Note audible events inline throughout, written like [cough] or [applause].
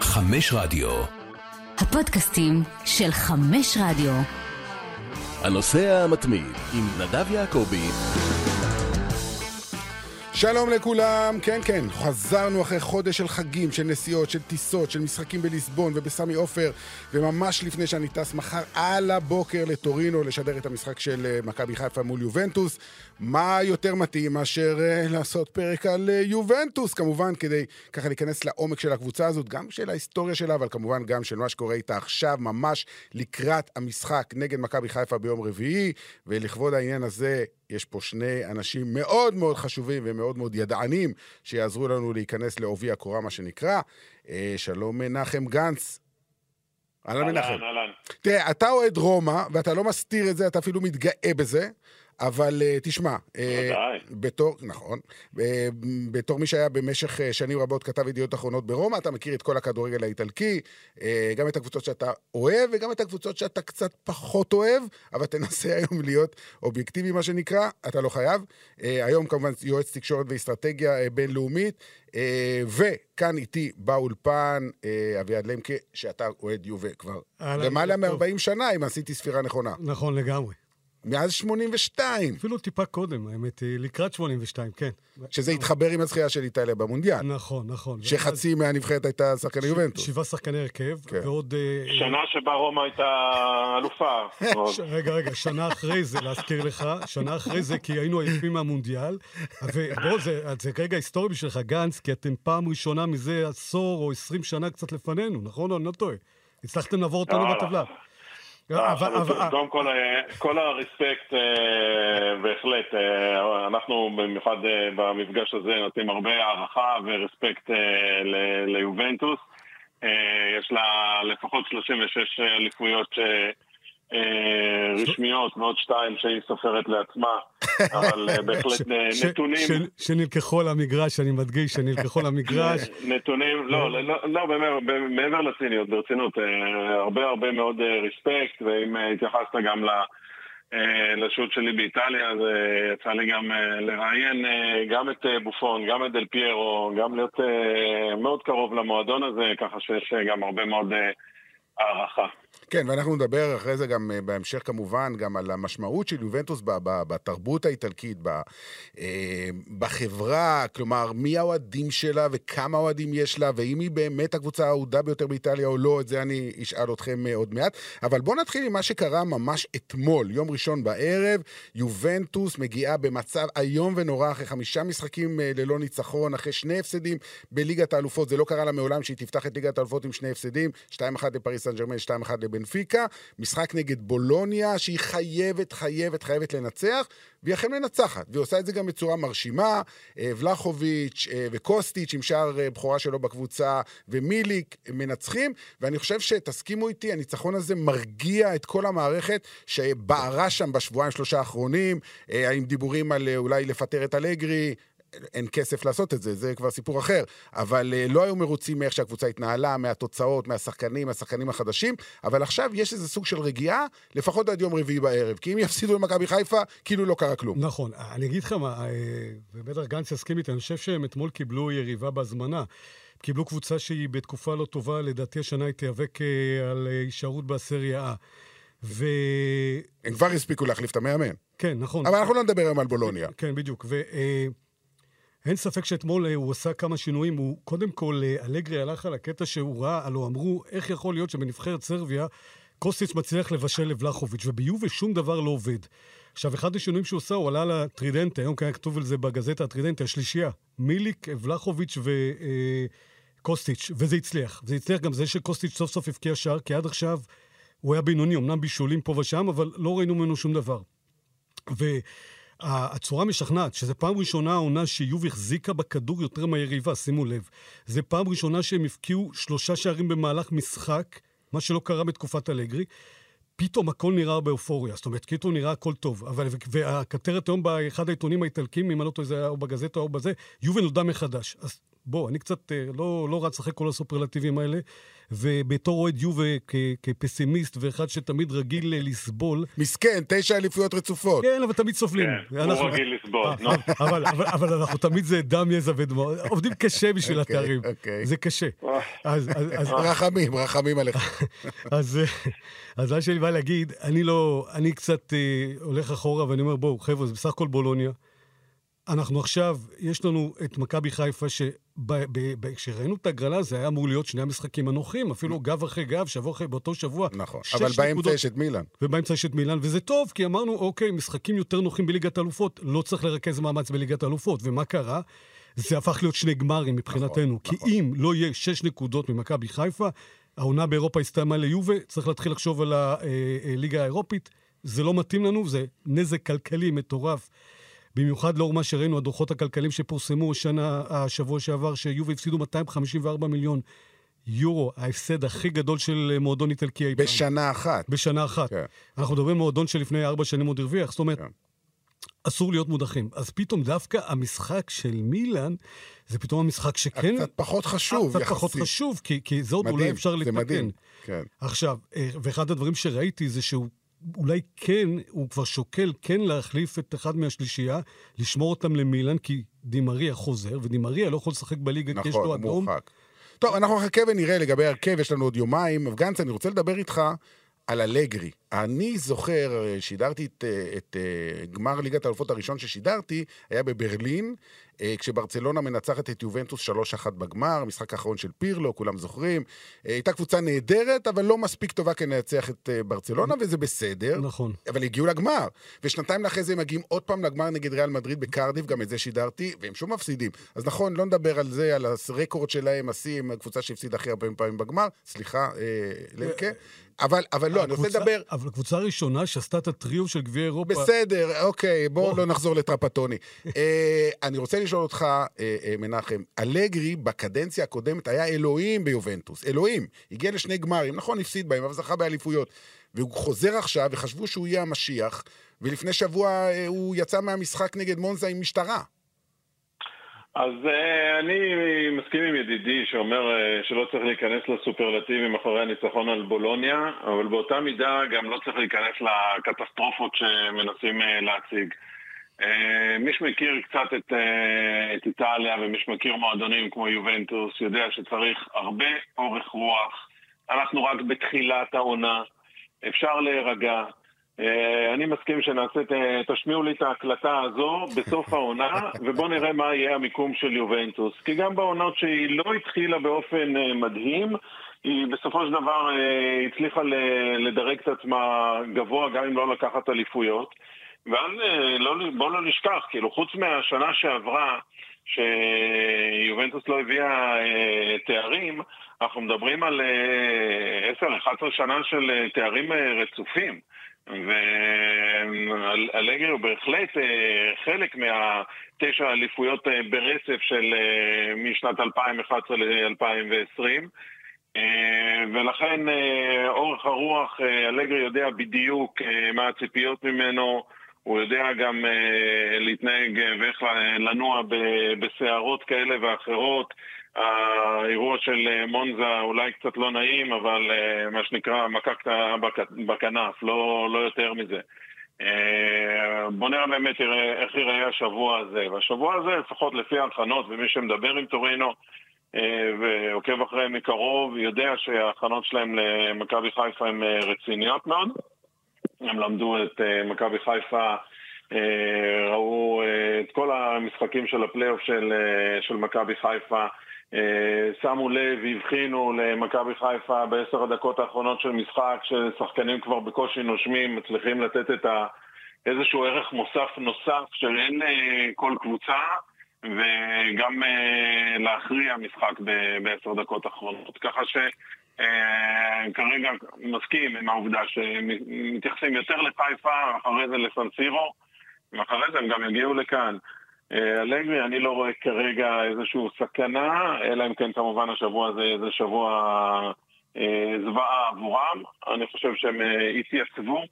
חמש רדיו. הפודקאסטים של חמש רדיו. הנוסע המתמיד עם נדב יעקבי. שלום לכולם, כן כן, חזרנו אחרי חודש של חגים, של נסיעות, של טיסות, של משחקים בליסבון ובסמי עופר, וממש לפני שאני טס מחר על הבוקר לטורינו לשדר את המשחק של אה, מכבי חיפה מול יובנטוס, מה יותר מתאים מאשר uh, לעשות פרק על uh, יובנטוס, כמובן, כדי ככה להיכנס לעומק של הקבוצה הזאת, גם של ההיסטוריה שלה, אבל כמובן גם של מה שקורה איתה עכשיו, ממש לקראת המשחק נגד מכבי חיפה ביום רביעי, ולכבוד העניין הזה יש פה שני אנשים מאוד מאוד חשובים ומאוד מאוד ידענים שיעזרו לנו להיכנס לעובי הקורה, מה שנקרא. אה, שלום מנחם גנץ. אהלן מנחם. אהלן, אהלן. תראה, אתה אוהד רומא, ואתה לא מסתיר את זה, אתה אפילו מתגאה בזה. אבל uh, תשמע, uh, בתור, נכון, uh, בתור מי שהיה במשך uh, שנים רבות כתב ידיעות אחרונות ברומא, אתה מכיר את כל הכדורגל האיטלקי, uh, גם את הקבוצות שאתה אוהב וגם את הקבוצות שאתה קצת פחות אוהב, אבל תנסה [laughs] היום להיות אובייקטיבי, מה שנקרא, אתה לא חייב. Uh, היום כמובן יועץ תקשורת ואסטרטגיה uh, בינלאומית, uh, וכאן איתי באולפן uh, אביעד למקה, שאתה אוהד יובה כבר למעלה מ-40 שנה, אם עשיתי ספירה נכונה. נכון לגמרי. מאז 82. אפילו טיפה קודם, האמת היא, לקראת 82, כן. שזה התחבר עם הזכייה של איטליה במונדיאל. נכון, נכון. שחצי מהנבחרת הייתה שחקני יובנטוס. שבעה שחקני הרכב, כן. ועוד... אה, שנה שבה רומא הייתה אלופה. [laughs] רגע, רגע, שנה אחרי זה, להזכיר לך, שנה אחרי זה, כי היינו עייפים מהמונדיאל. ובוא, זה, רגע היסטורי בשבילך, גנץ, כי אתם פעם ראשונה מזה עשור או עשרים שנה קצת לפנינו, נכון או אני לא טועה? הצלחתם לעבור אותנו אה, בטבלה. קודם כל, אה, כל הרספקט, אה, בהחלט, אה, אנחנו במיוחד אה, במפגש הזה נותנים הרבה הערכה ורספקט ליובנטוס. יש לה לפחות 36 אליפויות ש- רשמיות ועוד שתיים שהיא סופרת לעצמה, [laughs] אבל אה, בהחלט אה, נתונים... שנלקחו למגרש, אני מדגיש, שנלקחו למגרש. [laughs] נתונים, לא, לא, לא, לא במעבר- מעבר לציניות, ברצינות, אה, הרבה הרבה מאוד אה, ריספקט, ואם אה, התייחסת גם ל... אה, לשוט שלי באיטליה, אז אה, יצא לי גם אה, לראיין אה, גם את אה, בופון, גם את דל פיירו, גם להיות אה, מאוד קרוב למועדון הזה, ככה שיש אה, גם הרבה מאוד אה, הערכה. כן, ואנחנו נדבר אחרי זה גם אה, בהמשך כמובן, גם על המשמעות של יובנטוס בתרבות האיטלקית, אה, בחברה, כלומר, מי האוהדים שלה וכמה אוהדים יש לה, ואם היא באמת הקבוצה האהודה ביותר באיטליה או לא, את זה אני אשאל אתכם אה, עוד מעט. אבל בואו נתחיל עם מה שקרה ממש אתמול, יום ראשון בערב, יובנטוס מגיעה במצב איום ונורא אחרי חמישה משחקים ללא ניצחון, אחרי שני הפסדים בליגת האלופות, זה לא קרה לה מעולם שהיא תפתח את ליגת האלופות עם שני הפסדים, 2-1 לפריס סן ג'רמן, 2-1 לבנפיקה, משחק נגד בולוניה, שהיא חייבת, חייבת, חייבת לנצח, והיא אכן מנצחת, והיא עושה את זה גם בצורה מרשימה, אה, ולחוביץ' אה, וקוסטיץ' עם שער אה, בכורה שלו בקבוצה, ומיליק מנצחים, ואני חושב שתסכימו איתי, הניצחון הזה מרגיע את כל המערכת שבערה שם בשבועיים שלושה האחרונים, עם דיבורים על אולי לפטר את אלגרי, אין כסף לעשות את זה, זה כבר סיפור אחר. אבל uh, לא היו מרוצים מאיך שהקבוצה התנהלה, מהתוצאות, מהשחקנים, מהשחקנים החדשים, אבל עכשיו יש איזה סוג של רגיעה, לפחות עד יום רביעי בערב. כי אם יפסידו למכבי חיפה, כאילו לא קרה כלום. נכון, אני אגיד לך מה, אה, ובטח גנץ יסכים איתי, אני חושב שהם אתמול קיבלו יריבה בהזמנה. קיבלו קבוצה שהיא בתקופה לא טובה, לדעתי השנה היא תיאבק אה, על אה, הישארות בסריה A. ו... הם כבר הספיקו להחליף את המאמן. כן, נכון. אבל אנחנו לא נדבר היום על בולוניה. כן, בדיוק. ואין ספק שאתמול אה, הוא עשה כמה שינויים. הוא, קודם כל, אה, אלגרי הלך על הקטע שהוא ראה, הלוא אמרו, איך יכול להיות שבנבחרת סרביה קוסטיץ' מצליח לבשל לבלחוביץ', וביובה שום דבר לא עובד. עכשיו, אחד השינויים שהוא עשה, הוא עלה לטרידנטה, היום היה כתוב על זה בגזטה הטרידנטה, השלישייה, מיליק, ולחוביץ' וקוסטיץ', וזה הצליח. זה הצליח גם זה שקוסטיץ' סוף סוף הבקיע שער, כי עד עכשיו הוא היה בינוני, אמנם בישולים פה ושם, אבל לא ראינו ממנו שום דבר. והצורה משכנעת, שזו פעם ראשונה העונה שיוב החזיקה בכדור יותר מהיריבה, שימו לב. זו פעם ראשונה שהם הבקיעו שלושה שערים במהלך משחק, מה שלא קרה בתקופת אלגרי. פתאום הכל נראה באופוריה, זאת אומרת, פתאום נראה הכל טוב. אבל, והכתרת היום באחד העיתונים האיטלקים, אם אני לא טועה, זה היה או בגזטה או בזה, יובל נולדה מחדש. אז בוא, אני קצת אה, לא, לא רץ אחרי כל הסופרלטיבים האלה, ובתור אוהד יובה כ- כפסימיסט ואחד שתמיד רגיל אה, לסבול, מסכן, תשע אליפויות רצופות. כן, אבל תמיד סובלים. כן, הוא רגיל לסבול, נו. אבל, אבל, אבל אנחנו תמיד זה דם, יזע ודמעות. עובדים קשה בשביל אוקיי, התארים. אוקיי. זה קשה. אז, אז, אז, רחמים, רחמים עליך. [laughs] אז, אה, אז מה שאני בא להגיד, אני לא, אני קצת אה, הולך אחורה ואני אומר, בואו, חבר'ה, זה בסך הכל בולוניה. אנחנו עכשיו, יש לנו את מכבי חיפה, שכשראינו את ההגרלה, זה היה אמור להיות שני המשחקים הנוחים, אפילו גב אחרי גב, שבוע אחרי, באותו שבוע. נכון, אבל באמצע יש את מילאן. ובאמצע יש את מילאן, וזה טוב, כי אמרנו, אוקיי, משחקים יותר נוחים בליגת האלופות, לא צריך לרכז מאמץ בליגת האלופות. ומה קרה? זה הפך להיות שני גמרים מבחינתנו. כי נכון. אם לא יהיה שש נקודות ממכבי חיפה, העונה באירופה הסתיימה ליובה, צריך להתחיל לחשוב על הליגה האירופית. זה לא מתאים לנו, זה נזק כלכלי מטורף. במיוחד לאור מה שראינו, הדוחות הכלכליים שפורסמו השנה, השבוע שעבר, שיובה הפסידו 254 מיליון יורו, ההפסד הכי גדול של מועדון איטלקי אי פעם. בשנה אחת. בשנה אחת. כן. אנחנו מדברים מועדון שלפני ארבע שנים עוד הרוויח, זאת אומרת, כן. אסור להיות מודחים. אז פתאום דווקא המשחק של מילאן, זה פתאום המשחק שכן... קצת פחות חשוב, קצת יחסית. פחות חשוב, כי, כי זה עוד אולי מדהים, אפשר זה לתקן. מדהים. כן. עכשיו, אה, ואחד הדברים שראיתי זה שהוא אולי כן, הוא כבר שוקל כן להחליף את אחד מהשלישייה, לשמור אותם למילאן, כי דימריה חוזר, ודימריה לא יכול לשחק בליגה כי יש נכון, לו הוא אדום. מורחק. טוב, אנחנו נחכה ונראה לגבי ההרכב, יש לנו עוד יומיים. גנץ, אני רוצה לדבר איתך על אלגרי. אני זוכר, אה, שידרתי את, אה, את אה, גמר ליגת האלופות הראשון ששידרתי, היה בברלין, כשברצלונה מנצחת את יובנטוס 3-1 בגמר, המשחק האחרון של פירלו, כולם זוכרים. הייתה קבוצה נהדרת, אבל לא מספיק טובה כדי לנצח את ברצלונה, וזה בסדר. נכון. אבל הגיעו לגמר. ושנתיים אחרי זה הם מגיעים עוד פעם לגמר נגד ריאל מדריד בקרדיף, גם את זה שידרתי, והם שוב מפסידים. אז נכון, לא נדבר על זה, על הרקורד שלהם, השיא, הם הקבוצה שהפסידה הכי הרבה פעמים בגמר. סליחה, אה, למקה. אבל, אבל לא, אני רוצה הקבוצה- לדבר... אבל הקבוצה הראשונה שעשתה את הטריו של גביע אירופה... בסדר, אוקיי, בואו בוא. לא נחזור לטרפטוני. [laughs] אה, אני רוצה לשאול אותך, אה, אה, מנחם, אלגרי בקדנציה הקודמת היה אלוהים ביובנטוס, אלוהים. הגיע לשני גמרים, נכון, הפסיד בהם, אבל זכה באליפויות. והוא חוזר עכשיו, וחשבו שהוא יהיה המשיח, ולפני שבוע הוא יצא מהמשחק נגד מונזה עם משטרה. אז uh, אני מסכים עם ידידי שאומר uh, שלא צריך להיכנס לסופרלטיבים אחרי הניצחון על בולוניה, אבל באותה מידה גם לא צריך להיכנס לקטסטרופות שמנסים uh, להציג. מי שמכיר קצת את, את איטליה ומי שמכיר מועדונים כמו יובנטוס יודע שצריך הרבה אורך רוח. אנחנו רק בתחילת העונה, אפשר להירגע. אה, אני מסכים שנעשה, ת- תשמיעו לי את ההקלטה הזו בסוף העונה, [laughs] ובואו נראה מה יהיה המיקום של יובנטוס. כי גם בעונות שהיא לא התחילה באופן אה, מדהים, היא בסופו של דבר אה, הצליחה לדרג את עצמה גבוה, גם אם לא לקחת אליפויות. ואז אה, לא, בואו לא נשכח, כאילו חוץ מהשנה שעברה, שיובנטוס לא הביאה אה, תארים, אנחנו מדברים על אה, 10-11 שנה של אה, תארים אה, רצופים. ואלגרי הוא בהחלט אה, חלק מהתשע האליפויות אה, ברצף של אה, משנת 2011 ל-2020. אה, ולכן אורך הרוח, אלגרי יודע בדיוק מה הציפיות ממנו, הוא יודע גם להתנהג ואיך לנוע בסערות כאלה ואחרות. האירוע של אה, מונזה אולי קצת לא נעים, אבל אה, מה שנקרא מכה בכנף, לא, לא יותר מזה. אה, בוא נראה באמת איך ייראה השבוע הזה. והשבוע הזה, לפחות לפי ההכנות ומי שמדבר עם טורינו ועוקב אחריהם מקרוב, יודע שההכנות שלהם למכבי חיפה הן רציניות מאוד. הם למדו את מכבי חיפה, ראו את כל המשחקים של הפלייאוף של, של מכבי חיפה, שמו לב, הבחינו למכבי חיפה בעשר הדקות האחרונות של משחק, ששחקנים כבר בקושי נושמים, מצליחים לתת את ה... איזשהו ערך מוסף נוסף שאין אה, כל קבוצה, וגם אה, להכריע משחק בעשר דקות אחרונות. ככה ש... אה, כרגע מסכים עם העובדה שמתייחסים יותר לחיפה, אחרי זה לסנסירו, ואחרי זה הם גם יגיעו לכאן. אה, אלגרי, אני לא רואה כרגע איזושהי סכנה, אלא אם כן כמובן השבוע הזה זה שבוע אה, זוועה עבורם. אני חושב שהם אה, התייצבו,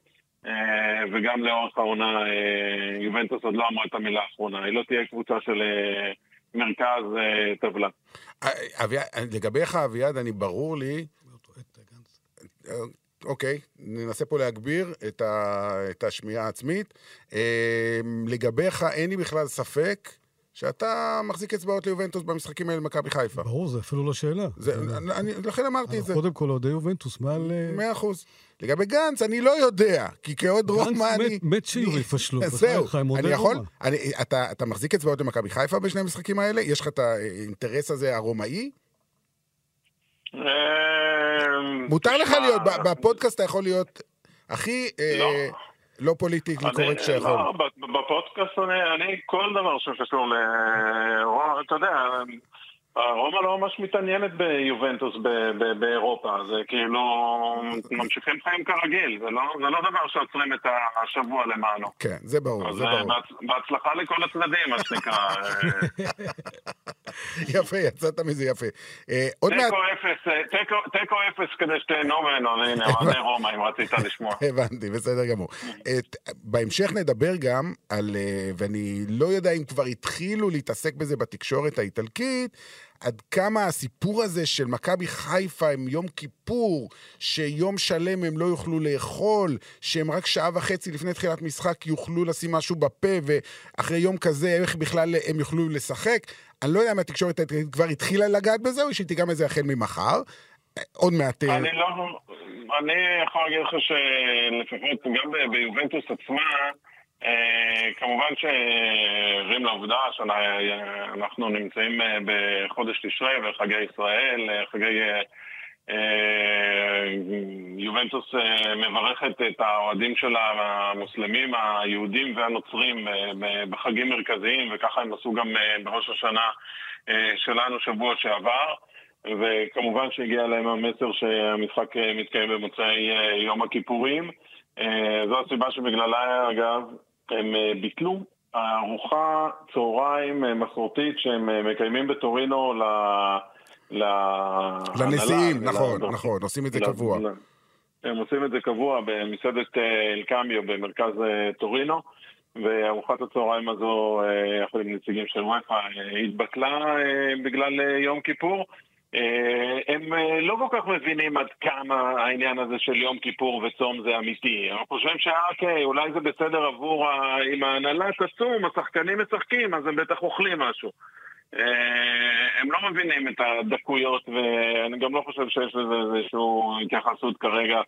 אה, וגם לאורך העונה אה, יובנטוס עוד לא אמרה את המילה האחרונה. היא לא תהיה קבוצה של אה, מרכז אה, טבלה. אה, לגביך, אביעד, אני ברור לי... אה, אוקיי, ננסה פה להגביר את, ה, את השמיעה העצמית. אה, לגביך, אין לי בכלל ספק שאתה מחזיק אצבעות ליובנטוס במשחקים האלה למכבי חיפה. ברור, זה אפילו לא שאלה. זה, אני, לכן אמרתי את זה. קודם כל, אוהדי יובנטוס, מעל... אה, מאה אחוז. לגבי גנץ, אני לא יודע, כי כעוד רומא אני... גנץ מת שיהיו יפשלו. [laughs] זהו, אני יכול... אני, אתה, אתה מחזיק אצבעות למכבי חיפה בשני המשחקים האלה? יש לך את האינטרס הזה הרומאי? אה, מותר לך להיות, בפודקאסט אתה יכול להיות הכי לא. לא politically correct שיכול. לא, בפודקאסט אני, כל דבר שקשור ל... אתה יודע, רומא לא ממש מתעניינת ביובנטוס באירופה, זה כאילו ממשיכים חיים כרגיל, זה לא, זה לא דבר שעוצרים את השבוע למענו. כן, זה ברור, זה ברור. בהצלחה לכל הצדדים, מה שנקרא. [laughs] יפה, יצאת מזה יפה. אה, תיקו אפס, אה, תיקו אפס כדי שתהנו ממנו, הנה, אוהדי רומא, אם רצית לשמוע. [laughs] הבנתי, בסדר גמור. בהמשך נדבר גם על, אה, ואני לא יודע אם כבר התחילו להתעסק בזה בתקשורת האיטלקית, עד כמה הסיפור הזה של מכבי חיפה עם יום כיפור, שיום שלם הם לא יוכלו לאכול, שהם רק שעה וחצי לפני תחילת משחק יוכלו לשים משהו בפה, ואחרי יום כזה איך בכלל הם יוכלו לשחק. אני לא יודע אם התקשורת כבר התחילה לגעת בזה, או שהיא תיגע בזה החל ממחר. עוד מעט... אני לא... אני יכול להגיד לך שלפחות גם ביובנטוס עצמה, כמובן שהרים לעובדה שאנחנו נמצאים uh, בחודש תשרי וחגי ישראל, uh, חגי יובנטוס מברכת את האוהדים שלה, המוסלמים, היהודים והנוצרים בחגים מרכזיים, וככה הם עשו גם בראש השנה שלנו שבוע שעבר. וכמובן שהגיע להם המסר שהמשחק מתקיים במוצאי יום הכיפורים. זו הסיבה שבגללה, אגב, הם אה, ביטלו ארוחה צהריים אה, מסורתית שהם אה, מקיימים בטורינו ל... לנשיאים, נכון, נכון, עושים את זה קבוע. הם עושים את זה קבוע במסעדת אלקמיו במרכז טורינו, וארוחת הצהריים הזו, יחד עם נציגים של וופא, התבטלה בגלל יום כיפור. אה, הם אה, לא כל כך מבינים עד כמה העניין הזה של יום כיפור וצום זה אמיתי. הם חושבים שאוקיי, אולי זה בסדר עבור. אם ההנהלה תצום, השחקנים משחקים, אז הם בטח אוכלים משהו. אה, הם לא מבינים את הדקויות, ואני גם לא חושב שיש לזה איזושהי התייחסות כרגע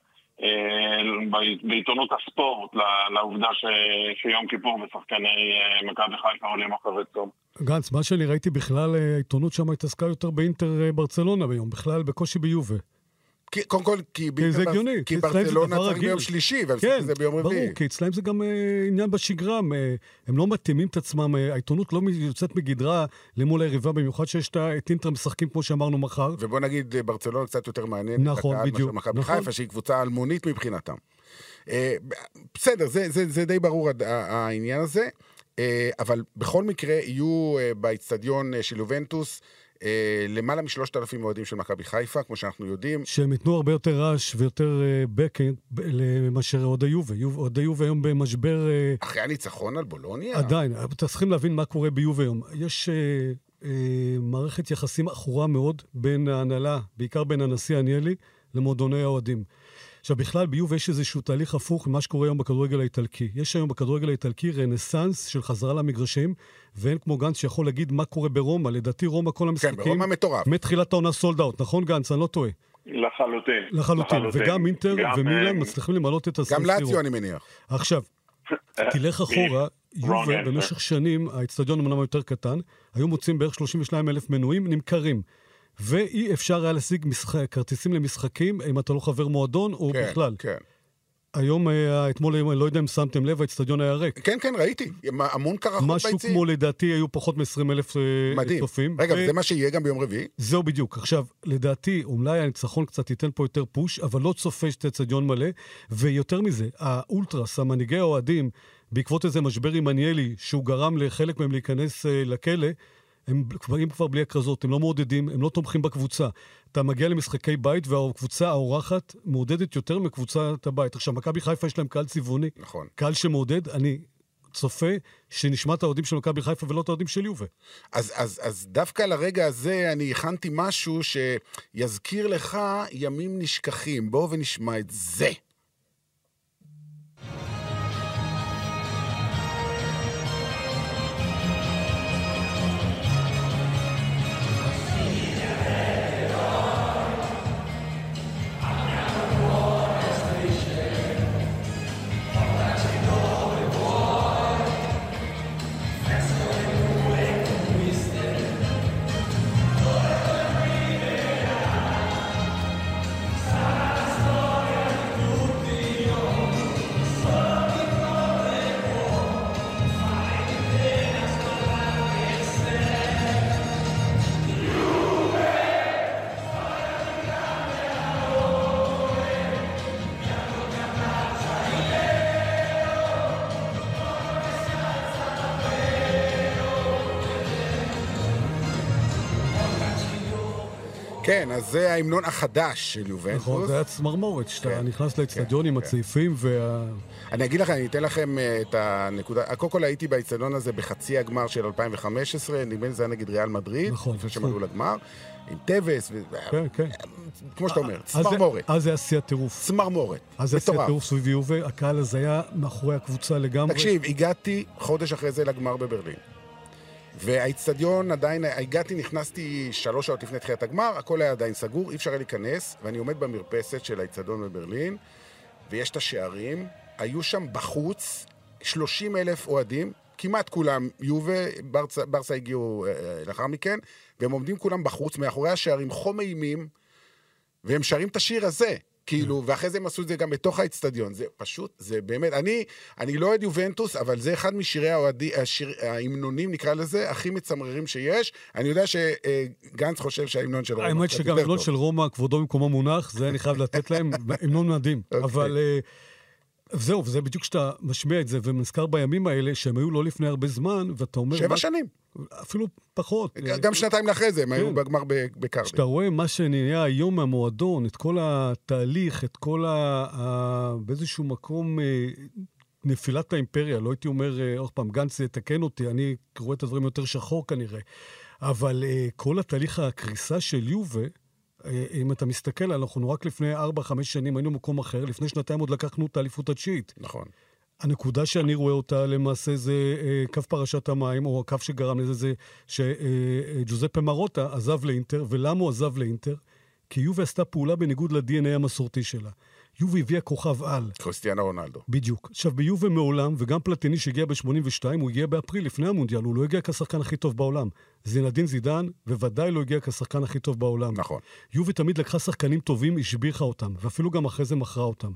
בעיתונות הספורט לעובדה ש... שיום כיפור ושחקני מכבי חיפה עולים אחרי צום. גנץ, מה שאני ראיתי בכלל, אה, העיתונות שם התעסקה יותר באינטר אה, ברצלונה ביום, בכלל בקושי ביובה. כי, קודם כל, כי, כי זה הגיוני. כי ברצלונה צריך ביום שלישי, והם כן, זה ביום רביעי. ברור, כי אצלם זה גם אה, עניין בשגרה, אה, הם לא מתאימים את עצמם, אה, העיתונות לא יוצאת מגדרה למול היריבה, במיוחד שיש את אינטר משחקים, כמו שאמרנו, מחר. ובוא נגיד, אה, ברצלונה קצת יותר מעניין נכון, בדיוק. מכבי נכון. חיפה, שהיא קבוצה אלמונית מבחינתם. אה, בסדר, זה, זה, זה די ברור העניין הזה. אה, אבל בכל מקרה יהיו אה, באיצטדיון אה, של יובנטוס למעלה משלושת אלפים אוהדים של מכבי חיפה, כמו שאנחנו יודעים. שהם ייתנו הרבה יותר רעש ויותר בקינג מאשר אוהדי יובה. אוהדי יובה היום במשבר... אחרי הניצחון על בולוניה? עדיין, אתם צריכים להבין מה קורה ביובה היום. יש מערכת יחסים עכורה מאוד בין ההנהלה, בעיקר בין הנשיא עניאלי, למועדוני האוהדים. עכשיו, בכלל, ביובה יש איזשהו תהליך הפוך ממה שקורה היום בכדורגל האיטלקי. יש היום בכדורגל האיטלקי רנסאנס של חזרה למגרשים, ואין כמו גנץ שיכול להגיד מה קורה ברומא. לדעתי רומא כל המשחקים... כן, ברומא מטורף. מתחילת העונה סולד אאוט, נכון גנץ? אני לא טועה. לחלוטין. לחלוטין. וגם אינטר ומילן uh... מצליחים למלות את הסרסירו. גם לאציו, אני מניח. עכשיו, תלך אחורה, יובה במשך שנים, האצטדיון אמנם יותר קטן, היו מוצאים בערך 32 אלף מנויים נמכרים. ואי אפשר היה להשיג משחק, כרטיסים למשחקים אם אתה לא חבר מועדון או כן, בכלל. כן. היום, אה, אתמול, אני לא יודע אם שמתם לב, האצטדיון היה ריק. כן, כן, ראיתי. המון קרחות ביציעים. משהו כמו, לדעתי, היו פחות מ-20 אלף אה, צופים. רגע, ו... זה מה שיהיה גם ביום רביעי? זהו בדיוק. עכשיו, לדעתי, אולי הניצחון קצת ייתן פה יותר פוש, אבל לא צופה שתי אצטדיון מלא. ויותר מזה, האולטרס, המנהיגי האוהדים, בעקבות איזה משבר עם עניאלי, שהוא גרם לחלק מהם להיכנס אה, לכלא, הם כבר, כבר בלי הכרזות, הם לא מעודדים, הם לא תומכים בקבוצה. אתה מגיע למשחקי בית והקבוצה האורחת מעודדת יותר מקבוצת הבית. עכשיו, מכבי חיפה יש להם קהל צבעוני. נכון. קהל שמעודד, אני צופה שנשמע את האוהדים של מכבי חיפה ולא את האוהדים של יובה. אז, אז, אז דווקא לרגע הזה אני הכנתי משהו שיזכיר לך ימים נשכחים. בואו ונשמע את זה. כן, אז זה ההמנון החדש של יובנטוס. נכון, זה היה צמרמורת, שאתה כן, נכנס לאצטדיון כן, עם כן. הצעיפים וה... אני אגיד לכם, אני אתן לכם אה, את הנקודה. קודם כל הייתי באצטדיון הזה בחצי הגמר של 2015, נדמה לי זה היה נגד ריאל מדריד. נכון, לפני שהם. עלו לגמר. עם טווס, ו- כן, כן. כמו שאתה אומר, צמרמורת. אז זה היה שיא הטירוף. צמרמורת. אז זה היה שיא מטורף. הטירוף סביב יובה, הקהל הזה היה מאחורי הקבוצה לגמרי. תקשיב, הגעתי חודש אחרי זה לגמר בברלין. והאיצטדיון עדיין, הגעתי, נכנסתי שלוש שעות לפני תחילת הגמר, הכל היה עדיין סגור, אי אפשר היה להיכנס, ואני עומד במרפסת של האיצטדיון בברלין, ויש את השערים, היו שם בחוץ 30 אלף אוהדים, כמעט כולם יובה, ברסה, ברסה הגיעו אה, לאחר מכן, והם עומדים כולם בחוץ, מאחורי השערים, חום אימים, והם שרים את השיר הזה. כאילו, ואחרי זה הם עשו את זה גם בתוך האצטדיון. זה פשוט, זה באמת, אני, אני לא אוהד יובנטוס, אבל זה אחד משירי האוהדי, השיר, ההמנונים, נקרא לזה, הכי מצמררים שיש. אני יודע שגנץ חושב שההמנון של רומא האמת שגם יותר המנון טוב. של רומא, כבודו במקומו מונח, זה אני חייב לתת להם, [laughs] המנון מדהים. אוקיי. אבל אה, זהו, וזה בדיוק כשאתה משמיע את זה, ונזכר בימים האלה, שהם היו לא לפני הרבה זמן, ואתה אומר... שבע מה- שנים. אפילו פחות. גם שנתיים לאחרי זה, הם היו כן. בגמר ב- בקרבי. כשאתה רואה מה שנהיה היום מהמועדון, את כל התהליך, את כל ה... ה... באיזשהו מקום אה, נפילת האימפריה, לא הייתי אומר, אה, עוד פעם, גנץ יתקן אותי, אני רואה את הדברים יותר שחור כנראה, אבל אה, כל התהליך הקריסה של יובה, אם אתה מסתכל, אנחנו רק לפני 4-5 שנים היינו במקום אחר, לפני שנתיים עוד לקחנו את האליפות התשיעית. נכון. הנקודה שאני רואה אותה למעשה זה אה, קו פרשת המים, או הקו שגרם לזה, זה שג'וזפה מרוטה עזב לאינטר, ולמה הוא עזב לאינטר? כי יובה עשתה פעולה בניגוד ל-DNA המסורתי שלה. יובה הביאה כוכב על, קריסטיאנו רונלדו. בדיוק. עכשיו, ביובה מעולם, וגם פלטיני שהגיע ב-82, הוא הגיע באפריל, לפני המונדיאל, הוא לא הגיע כשחקן הכי טוב בעולם. זינדין זידן, בוודאי לא הגיע כשחקן הכי טוב בעולם. נכון. יובה תמיד לקחה שחקנים טובים, השביחה אותם, ואפילו גם אחרי זה מכרה אותם.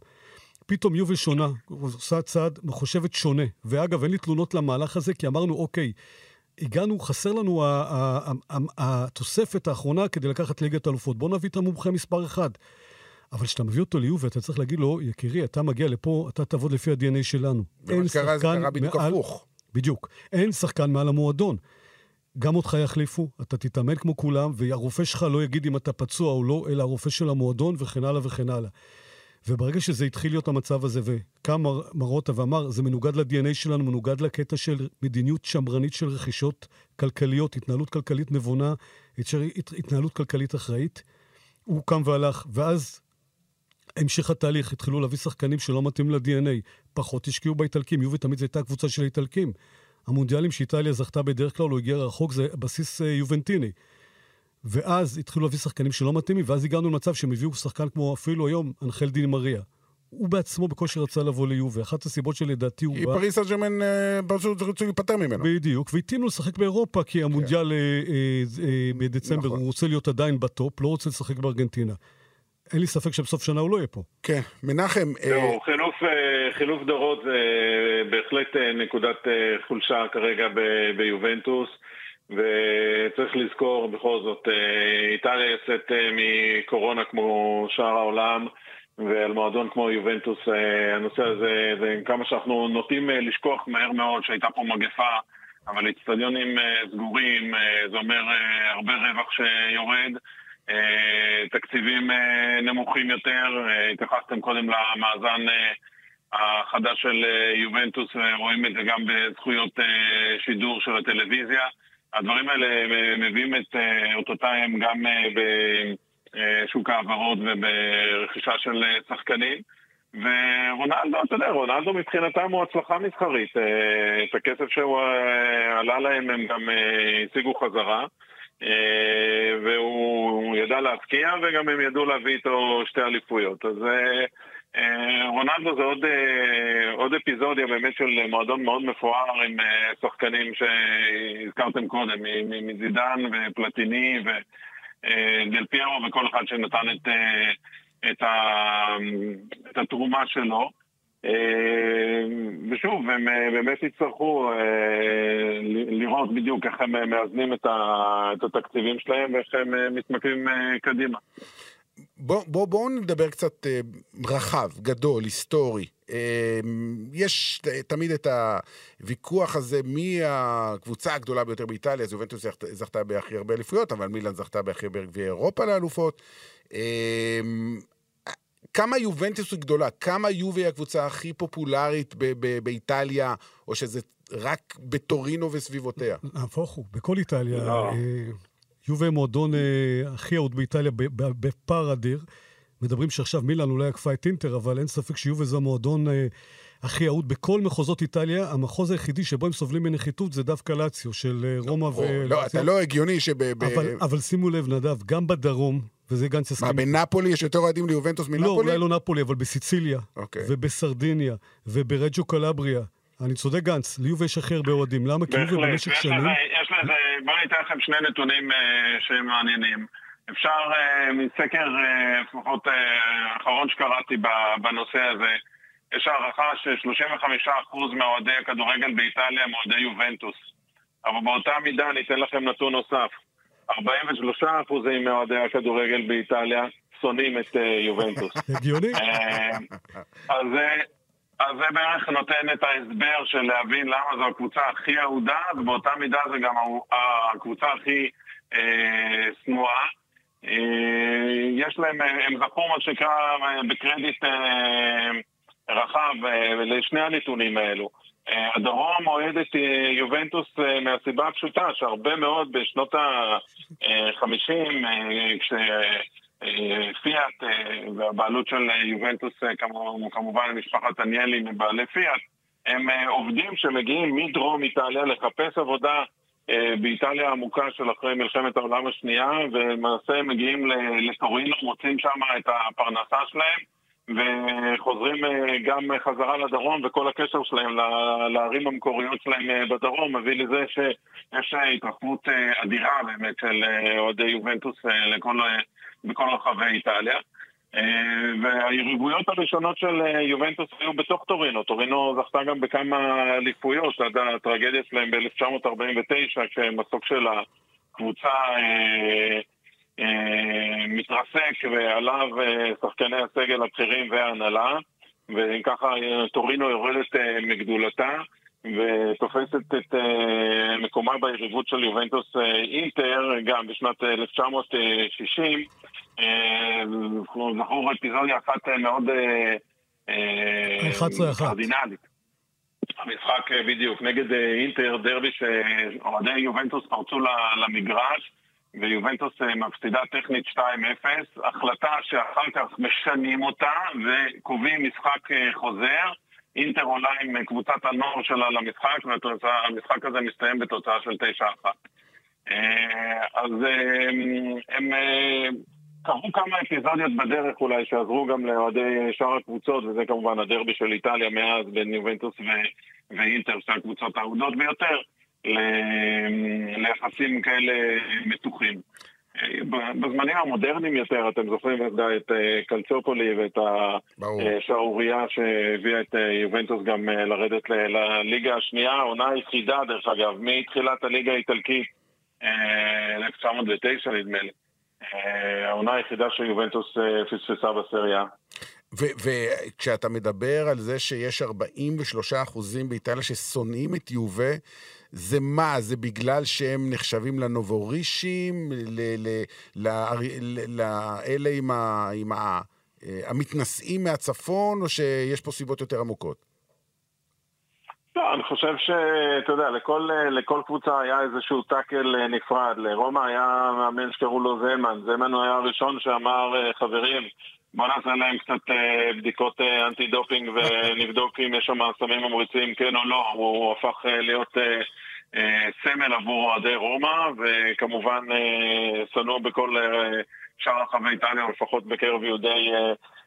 פתאום יובל שונה, עושה צעד, חושבת שונה. ואגב, אין לי תלונות למהלך הזה, כי אמרנו, אוקיי, הגענו, חסר לנו התוספת האחרונה כדי לקחת ליגת אלופות. בוא נביא את המומחה מספר אחד. אבל כשאתה מביא אותו ליובל, אתה צריך להגיד לו, יקירי, אתה מגיע לפה, אתה תעבוד לפי ה-DNA שלנו. ומה שקרה, זה קרה בדיוק מעל- הפוך. בדיוק. אין שחקן מעל המועדון. גם אותך יחליפו, אתה תתאמן כמו כולם, והרופא שלך לא יגיד אם אתה פצוע או לא, אלא הרופא של המועדון וכן הלאה וכן הלאה. וברגע שזה התחיל להיות המצב הזה, וקם מר- מרוטה ואמר, זה מנוגד ל-DNA שלנו, מנוגד לקטע של מדיניות שמרנית של רכישות כלכליות, התנהלות כלכלית נבונה, הת- התנהלות כלכלית אחראית, הוא קם והלך, ואז המשך התהליך, התחילו להביא שחקנים שלא מתאים ל-DNA, פחות השקיעו באיטלקים, יובי תמיד זו הייתה קבוצה של האיטלקים. המונדיאלים שאיטליה זכתה בדרך כלל, הוא הגיע רחוק, זה בסיס אה, יובנטיני. ואז התחילו להביא שחקנים שלא מתאימים, ואז הגענו למצב שהם הביאו שחקן כמו אפילו היום, אנחל די מריה. הוא בעצמו בקושי רצה לבוא ליובה. אחת הסיבות שלדעתי הוא בא... פריז סן ז'רמן אה, פשוט רצו להיפטר ממנו. בדיוק, ועדיין לשחק באירופה, כי המונדיאל אה, אה, אה, בדצמבר, כן. נכון. הוא רוצה להיות עדיין בטופ, לא רוצה לשחק בארגנטינה. אין לי ספק שבסוף שנה הוא לא יהיה פה. כן, מנחם, אה, זהו, חילוף, אה, חילוף דורות זה בהחלט אה, נקודת אה, חולשה כרגע ב- ביובנטוס, וצריך לזכור בכל זאת, אה, איטליה יוצאת אה, מקורונה כמו שאר העולם, ועל מועדון כמו יובנטוס אה, הנושא הזה, זה כמה שאנחנו נוטים אה, לשכוח מהר מאוד שהייתה פה מגפה, אבל אצטדיונים אה, סגורים, אה, זה אומר אה, הרבה רווח שיורד. אה, תקציבים אה, נמוכים יותר, אה, התייחסתם קודם למאזן החדש של יובנטוס, רואים את זה גם בזכויות שידור של הטלוויזיה. הדברים האלה מביאים את אותותיהם גם בשוק ההעברות וברכישה של שחקנים. ורונלדו, אתה יודע, רונלדו מבחינתם הוא הצלחה מסחרית. את הכסף שהוא עלה להם הם גם השיגו חזרה. והוא ידע להפקיע וגם הם ידעו להביא איתו שתי אליפויות. אז רונלדו זה עוד, עוד אפיזודיה באמת של מועדון מאוד מפואר עם שחקנים שהזכרתם קודם, מזידן ופלטיני ודל פיירו וכל אחד שנתן את, את, ה, את התרומה שלו. ושוב, הם באמת יצטרכו לראות בדיוק איך הם מאזנים את התקציבים שלהם ואיך הם מתמקמים קדימה. בואו בוא, בוא נדבר קצת רחב, גדול, היסטורי. יש תמיד את הוויכוח הזה מי הקבוצה הגדולה ביותר באיטליה, אז זכתה בהכי הרבה אליפויות, אבל מילאן זכתה בהכי הרבה גביעי אירופה לאלופות. כמה יובנטוס היא גדולה? כמה יובי היא הקבוצה הכי פופולרית באיטליה, או שזה רק בטורינו וסביבותיה? נהפוך הוא, בכל איטליה. לא. יובי מועדון הכי אהוד באיטליה בפער אדיר. מדברים שעכשיו מילאן אולי עקפה את אינטר, אבל אין ספק שיובי זה המועדון הכי אהוד בכל מחוזות איטליה. המחוז היחידי שבו הם סובלים מנחיתות זה דווקא לאציו, של רומא ולאציו. לא, אתה לא הגיוני שב... אבל שימו לב, נדב, גם בדרום, וזה גנץ יסכים. מה, בנפולי יש יותר אוהדים ליובנטוס מנפולי? לא, אולי לא נפולי, אבל בסיציליה, okay. ובסרדיניה, וברג'ו קלבריה. אני צודק גנץ, ליובה יש הכי הרבה אוהדים. למה? כי יובה במשך שנים... יש לזה, בואו ניתן לכם שני נתונים uh, שהם מעניינים. אפשר uh, מסקר, לפחות uh, האחרון שקראתי בנושא הזה, יש הערכה ש-35% מהאוהדי הכדורגל באיטליה הם אוהדי יובנטוס. אבל באותה מידה אני אתן לכם נתון נוסף. 43 אחוזים מאוהדי הכדורגל באיטליה שונאים את יובנטוס. [laughs] הגיוני. אז זה בערך נותן את ההסבר של להבין למה זו הקבוצה הכי אהודה, ובאותה מידה זה גם הקבוצה הכי שנואה. יש להם, הם זכו מה שנקרא בקרדיט רחב לשני הנתונים האלו. הדרום אוהד את יובנטוס מהסיבה הפשוטה שהרבה מאוד בשנות ה-50, כשפיאט והבעלות של יובנטוס כמובן משפחת עניאלי מבעלי פיאט, הם עובדים שמגיעים מדרום איטליה לחפש עבודה באיטליה העמוקה של אחרי מלחמת העולם השנייה ולמעשה הם מגיעים לטורינו, מוצאים שם את הפרנסה שלהם וחוזרים גם חזרה לדרום, וכל הקשר שלהם לערים המקוריות שלהם בדרום מביא לזה שיש התרחבות אדירה באמת של אוהדי יובנטוס לכל, בכל רחבי איטליה. והיריבויות הראשונות של יובנטוס היו בתוך טורינו. טורינו זכתה גם בכמה אליפויות עד הטרגדיה שלהם ב-1949, כשמסוק של הקבוצה מתרסק ועליו שחקני הסגל הבכירים וההנהלה ואם ככה טורינו יורדת מגדולתה ותופסת את מקומה ביריבות של יובנטוס אינטר גם בשנת 1960 זכור אפיזודיה אחת מאוד קרדינלית. המשחק בדיוק נגד אינטר דרבי שאוהדי יובנטוס פרצו למגרש ויובנטוס מפסידה טכנית 2-0, החלטה שאחר כך משנים אותה וקובעים משחק חוזר. אינטר עולה עם קבוצת הנוער שלה למשחק, והמשחק הזה מסתיים בתוצאה של 9-1. אז הם קרו כמה אפיזודיות בדרך אולי שעזרו גם לאוהדי שאר הקבוצות, וזה כמובן הדרבי של איטליה מאז בין יובנטוס ואינטר, שתי הקבוצות האהודות ביותר. ליחסים כאלה מתוחים. בזמנים המודרניים יותר, אתם זוכרים את קלצופולי ואת השערורייה שהביאה את יובנטוס גם לרדת לליגה השנייה, העונה היחידה דרך אגב, מתחילת הליגה האיטלקית, 1909 נדמה לי. העונה היחידה שיובנטוס פספסה בסריה. וכשאתה מדבר על זה שיש 43 אחוזים באיטליה ששונאים את יובה, זה מה? זה בגלל שהם נחשבים לנובורישים? לאלה עם ה... עם ה אה, המתנשאים מהצפון, או שיש פה סיבות יותר עמוקות? לא, אני חושב שאתה יודע, לכל, לכל קבוצה היה איזשהו טאקל נפרד. לרומא היה מאמן שקראו לו זמן. זמן הוא היה הראשון שאמר, חברים, בוא נעשה להם קצת אה, בדיקות אה, אנטי דופינג ונבדוק אם יש שם סמים ממריצים כן או לא. הוא הפך אה, להיות סמל עבור אוהדי רומא, וכמובן שנוא בכל שאר רחבי איטליה, לפחות בקרב אוהדי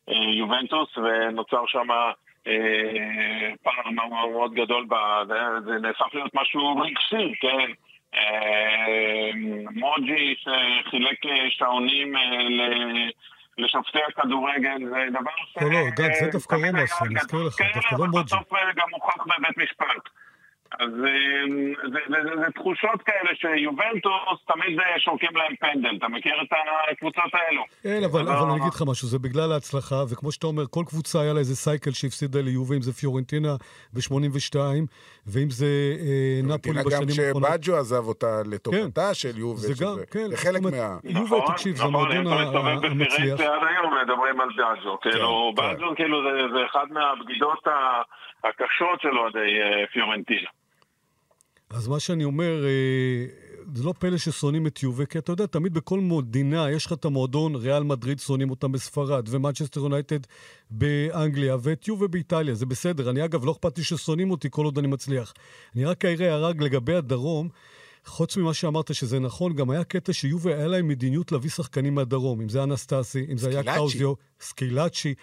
יובנטוס, ונוצר שם... פער מאוד גדול, זה נהפך להיות משהו רגשי, כן? מוג'י שחילק שעונים לשופטי הכדורגל, זה דבר ש... לא, לא, גד, זה דווקא רומא עשו, אני מזכיר לך, דווקא לא מוג'י. כן, אבל בסוף גם הוכח בבית משפט. אז אמ, זה, זה, זה, זה תחושות כאלה שיובנטוס תמיד אה, שורקים להם פנדל, אתה מכיר את הקבוצות האלו? כן, אבל, אבל אני אגיד לך משהו, זה בגלל ההצלחה, וכמו שאתה אומר, כל קבוצה היה לה איזה סייקל שהפסידה ליובה, אם זה פיורנטינה ב-82, ואם זה אה, נפולי בשנים האחרונות. גם כשבאג'ו עזב אותה לטובתה כן, של יובה, זה גם, כן, זה חלק מה... יובה, נכון, תקשיב, זה נכון, המועדון המצליח. עד היום מדברים על באג'ו, כאילו, כן, באג'ו כאילו זה אחד מהבגידות הקשות של אוהדי פיורנטינה. אז מה שאני אומר, אה, זה לא פלא ששונאים את יובה, כי אתה יודע, תמיד בכל מדינה יש לך את המועדון, ריאל מדריד שונאים אותם בספרד, ומנצ'סטר יונייטד באנגליה, ואת יובה באיטליה, זה בסדר. אני אגב, לא אכפת לי ששונאים אותי כל עוד אני מצליח. אני רק אראה הרג לגבי הדרום. חוץ ממה שאמרת שזה נכון, גם היה קטע שיובה היה להם מדיניות להביא שחקנים מהדרום, אם זה אנסטזי, אם זה היה קאוזיו, סקילאצ'י.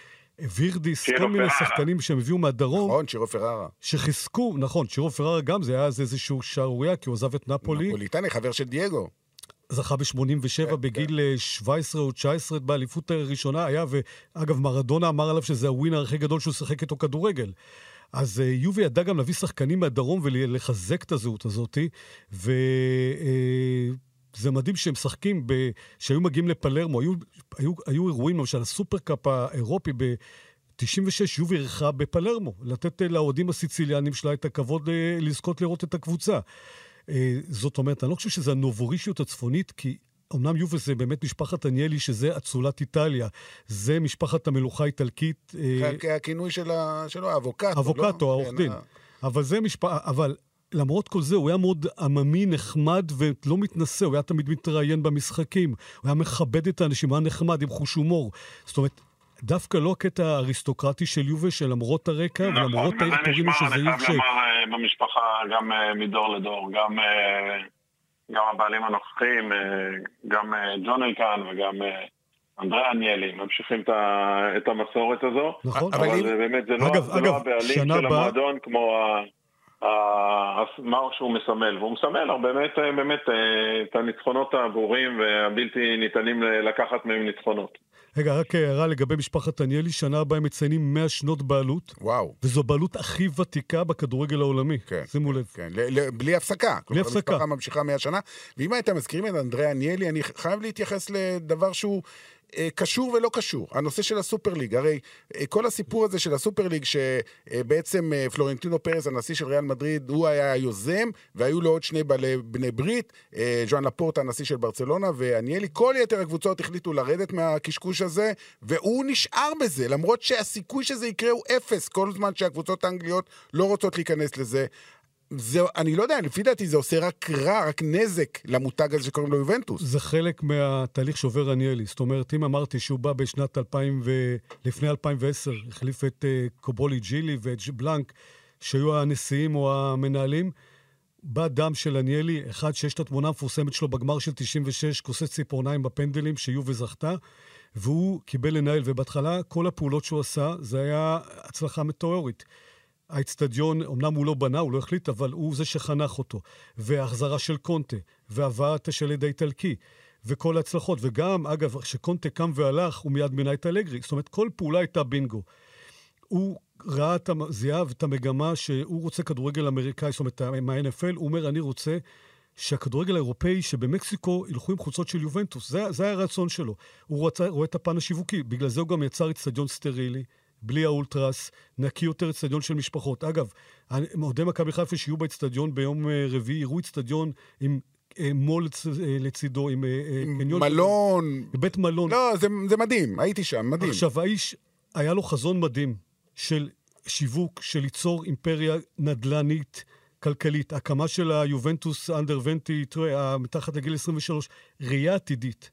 וירדיס, כל מיני שחקנים שהם הביאו מהדרום. נכון, צ'ירו פררה. שחיזקו, נכון, צ'ירו פררה גם, זה היה איזשהו שערורייה, כי הוא עזב את נפולי. נפוליטני, חבר של דייגו. זכה ב-87 כן, בגיל כן. 17 או 19 באליפות הראשונה, היה, ואגב, מרדונה אמר עליו שזה הווינר הכי גדול שהוא שיחק איתו כדורגל. אז uh, יובי ידע גם להביא שחקנים מהדרום ולחזק את הזהות הזאת, ו... זה מדהים שהם משחקים, ב... שהיו מגיעים לפלרמו, היו, היו, היו אירועים, למשל הסופרקאפ האירופי ב... 96 יובי אירחה בפלרמו, לתת אה, לאוהדים הסיציליאנים שלה את הכבוד אה, לזכות לראות את הקבוצה. אה, זאת אומרת, אני לא חושב שזה הנובורישיות הצפונית, כי אמנם יובל זה באמת משפחת עניאלי, שזה אצולת איטליה. זה משפחת המלוכה האיטלקית. הכינוי של האבוקטו. אבוקטו, העורך דין. כן, אבל זה משפחה, אבל למרות כל זה, הוא היה מאוד עממי, נחמד ולא מתנשא, הוא היה תמיד מתראיין במשחקים, הוא היה מכבד את האנשים, הוא היה נחמד, עם חוש הומור. זאת אומרת, דווקא לא הקטע האריסטוקרטי של יובל, שלמרות הרקע נכון, ולמרות העיר פורינו שזה עיר ש... נכון, זה במשפחה, גם אה, מדור לדור, גם, אה, גם הבעלים הנוכחים, אה, גם ג'ון אלקן וגם... אנדרי עניאלי, ממשיכים את המסורת הזו. נכון. אבל, אבל באמת זה לא, אגב, זה אגב, לא הבעלים של המועדון כמו מה שהוא מסמל, והוא מסמל באמת, באמת את הניצחונות הברורים והבלתי ניתנים לקחת מהם ניצחונות. רגע, רק הערה לגבי משפחת דניאלי, שנה הבאה הם מציינים 100 שנות בעלות. וואו. וזו בעלות הכי ותיקה בכדורגל העולמי. כן. שימו לב. כן, בלי הפסקה. בלי הפסקה. המשפחה ממשיכה 100 שנה. ואם הייתם מזכירים את אנדרי עניאלי, אני חייב להתייחס לדבר שהוא אה, קשור ולא קשור, הנושא של הסופר ליג. הרי אה, כל הסיפור הזה של הסופר ליג, שבעצם אה, פלורנטינו פרס, הנשיא של ריאל מדריד, הוא היה היוזם, והיו לו עוד שני בעלי בני ברית, ז'ואן לפורט, הנשיא של ברצלונה, ואניאלי. כל יתר הקבוצות החליטו לרדת מהקשקוש הזה, והוא נשאר בזה, למרות שהסיכוי שזה יקרה הוא אפס, כל זמן שהקבוצות האנגליות לא רוצות להיכנס לזה. זה, אני לא יודע, לפי דעתי זה עושה רק רע, רק נזק למותג הזה שקוראים לו יובנטוס. זה חלק מהתהליך שעובר עניאלי. זאת אומרת, אם אמרתי שהוא בא בשנת 2000 ו... לפני 2010, החליף את uh, קובולי ג'ילי ואת בלנק, שהיו הנשיאים או המנהלים, בא דם של עניאלי, אחד שיש את התמונה המפורסמת שלו בגמר של 96, כוסס ציפורניים בפנדלים, שיובי זכתה, והוא קיבל לנהל, ובהתחלה כל הפעולות שהוא עשה, זה היה הצלחה מטאורית. האצטדיון, אמנם הוא לא בנה, הוא לא החליט, אבל הוא זה שחנך אותו. והחזרה של קונטה, והבאת השלד האיטלקי, וכל ההצלחות. וגם, אגב, כשקונטה קם והלך, הוא מיד מינה את אלגרי. זאת אומרת, כל פעולה הייתה בינגו. הוא ראה זיהה את המגמה שהוא רוצה כדורגל אמריקאי, זאת אומרת, מה-NFL, הוא אומר, אני רוצה שהכדורגל האירופאי שבמקסיקו ילכו עם חולצות של יובנטוס. זה, זה היה הרצון שלו. הוא רצה, רואה את הפן השיווקי. בגלל זה הוא גם יצר אצטדיון סטרילי. בלי האולטרס, נקי יותר אצטדיון של משפחות. אגב, אוהדי מכבי חיפה שיהיו באצטדיון ביום אה, רביעי, יראו אצטדיון עם אה, מול אה, לצידו, עם אה, קניון... מלון. בית מלון. לא, זה, זה מדהים, הייתי שם, מדהים. עכשיו, האיש, היה לו חזון מדהים של שיווק, של ליצור אימפריה נדל"נית, כלכלית, הקמה של היובנטוס אנדר ונטי, תראה, מתחת לגיל 23, ראייה עתידית.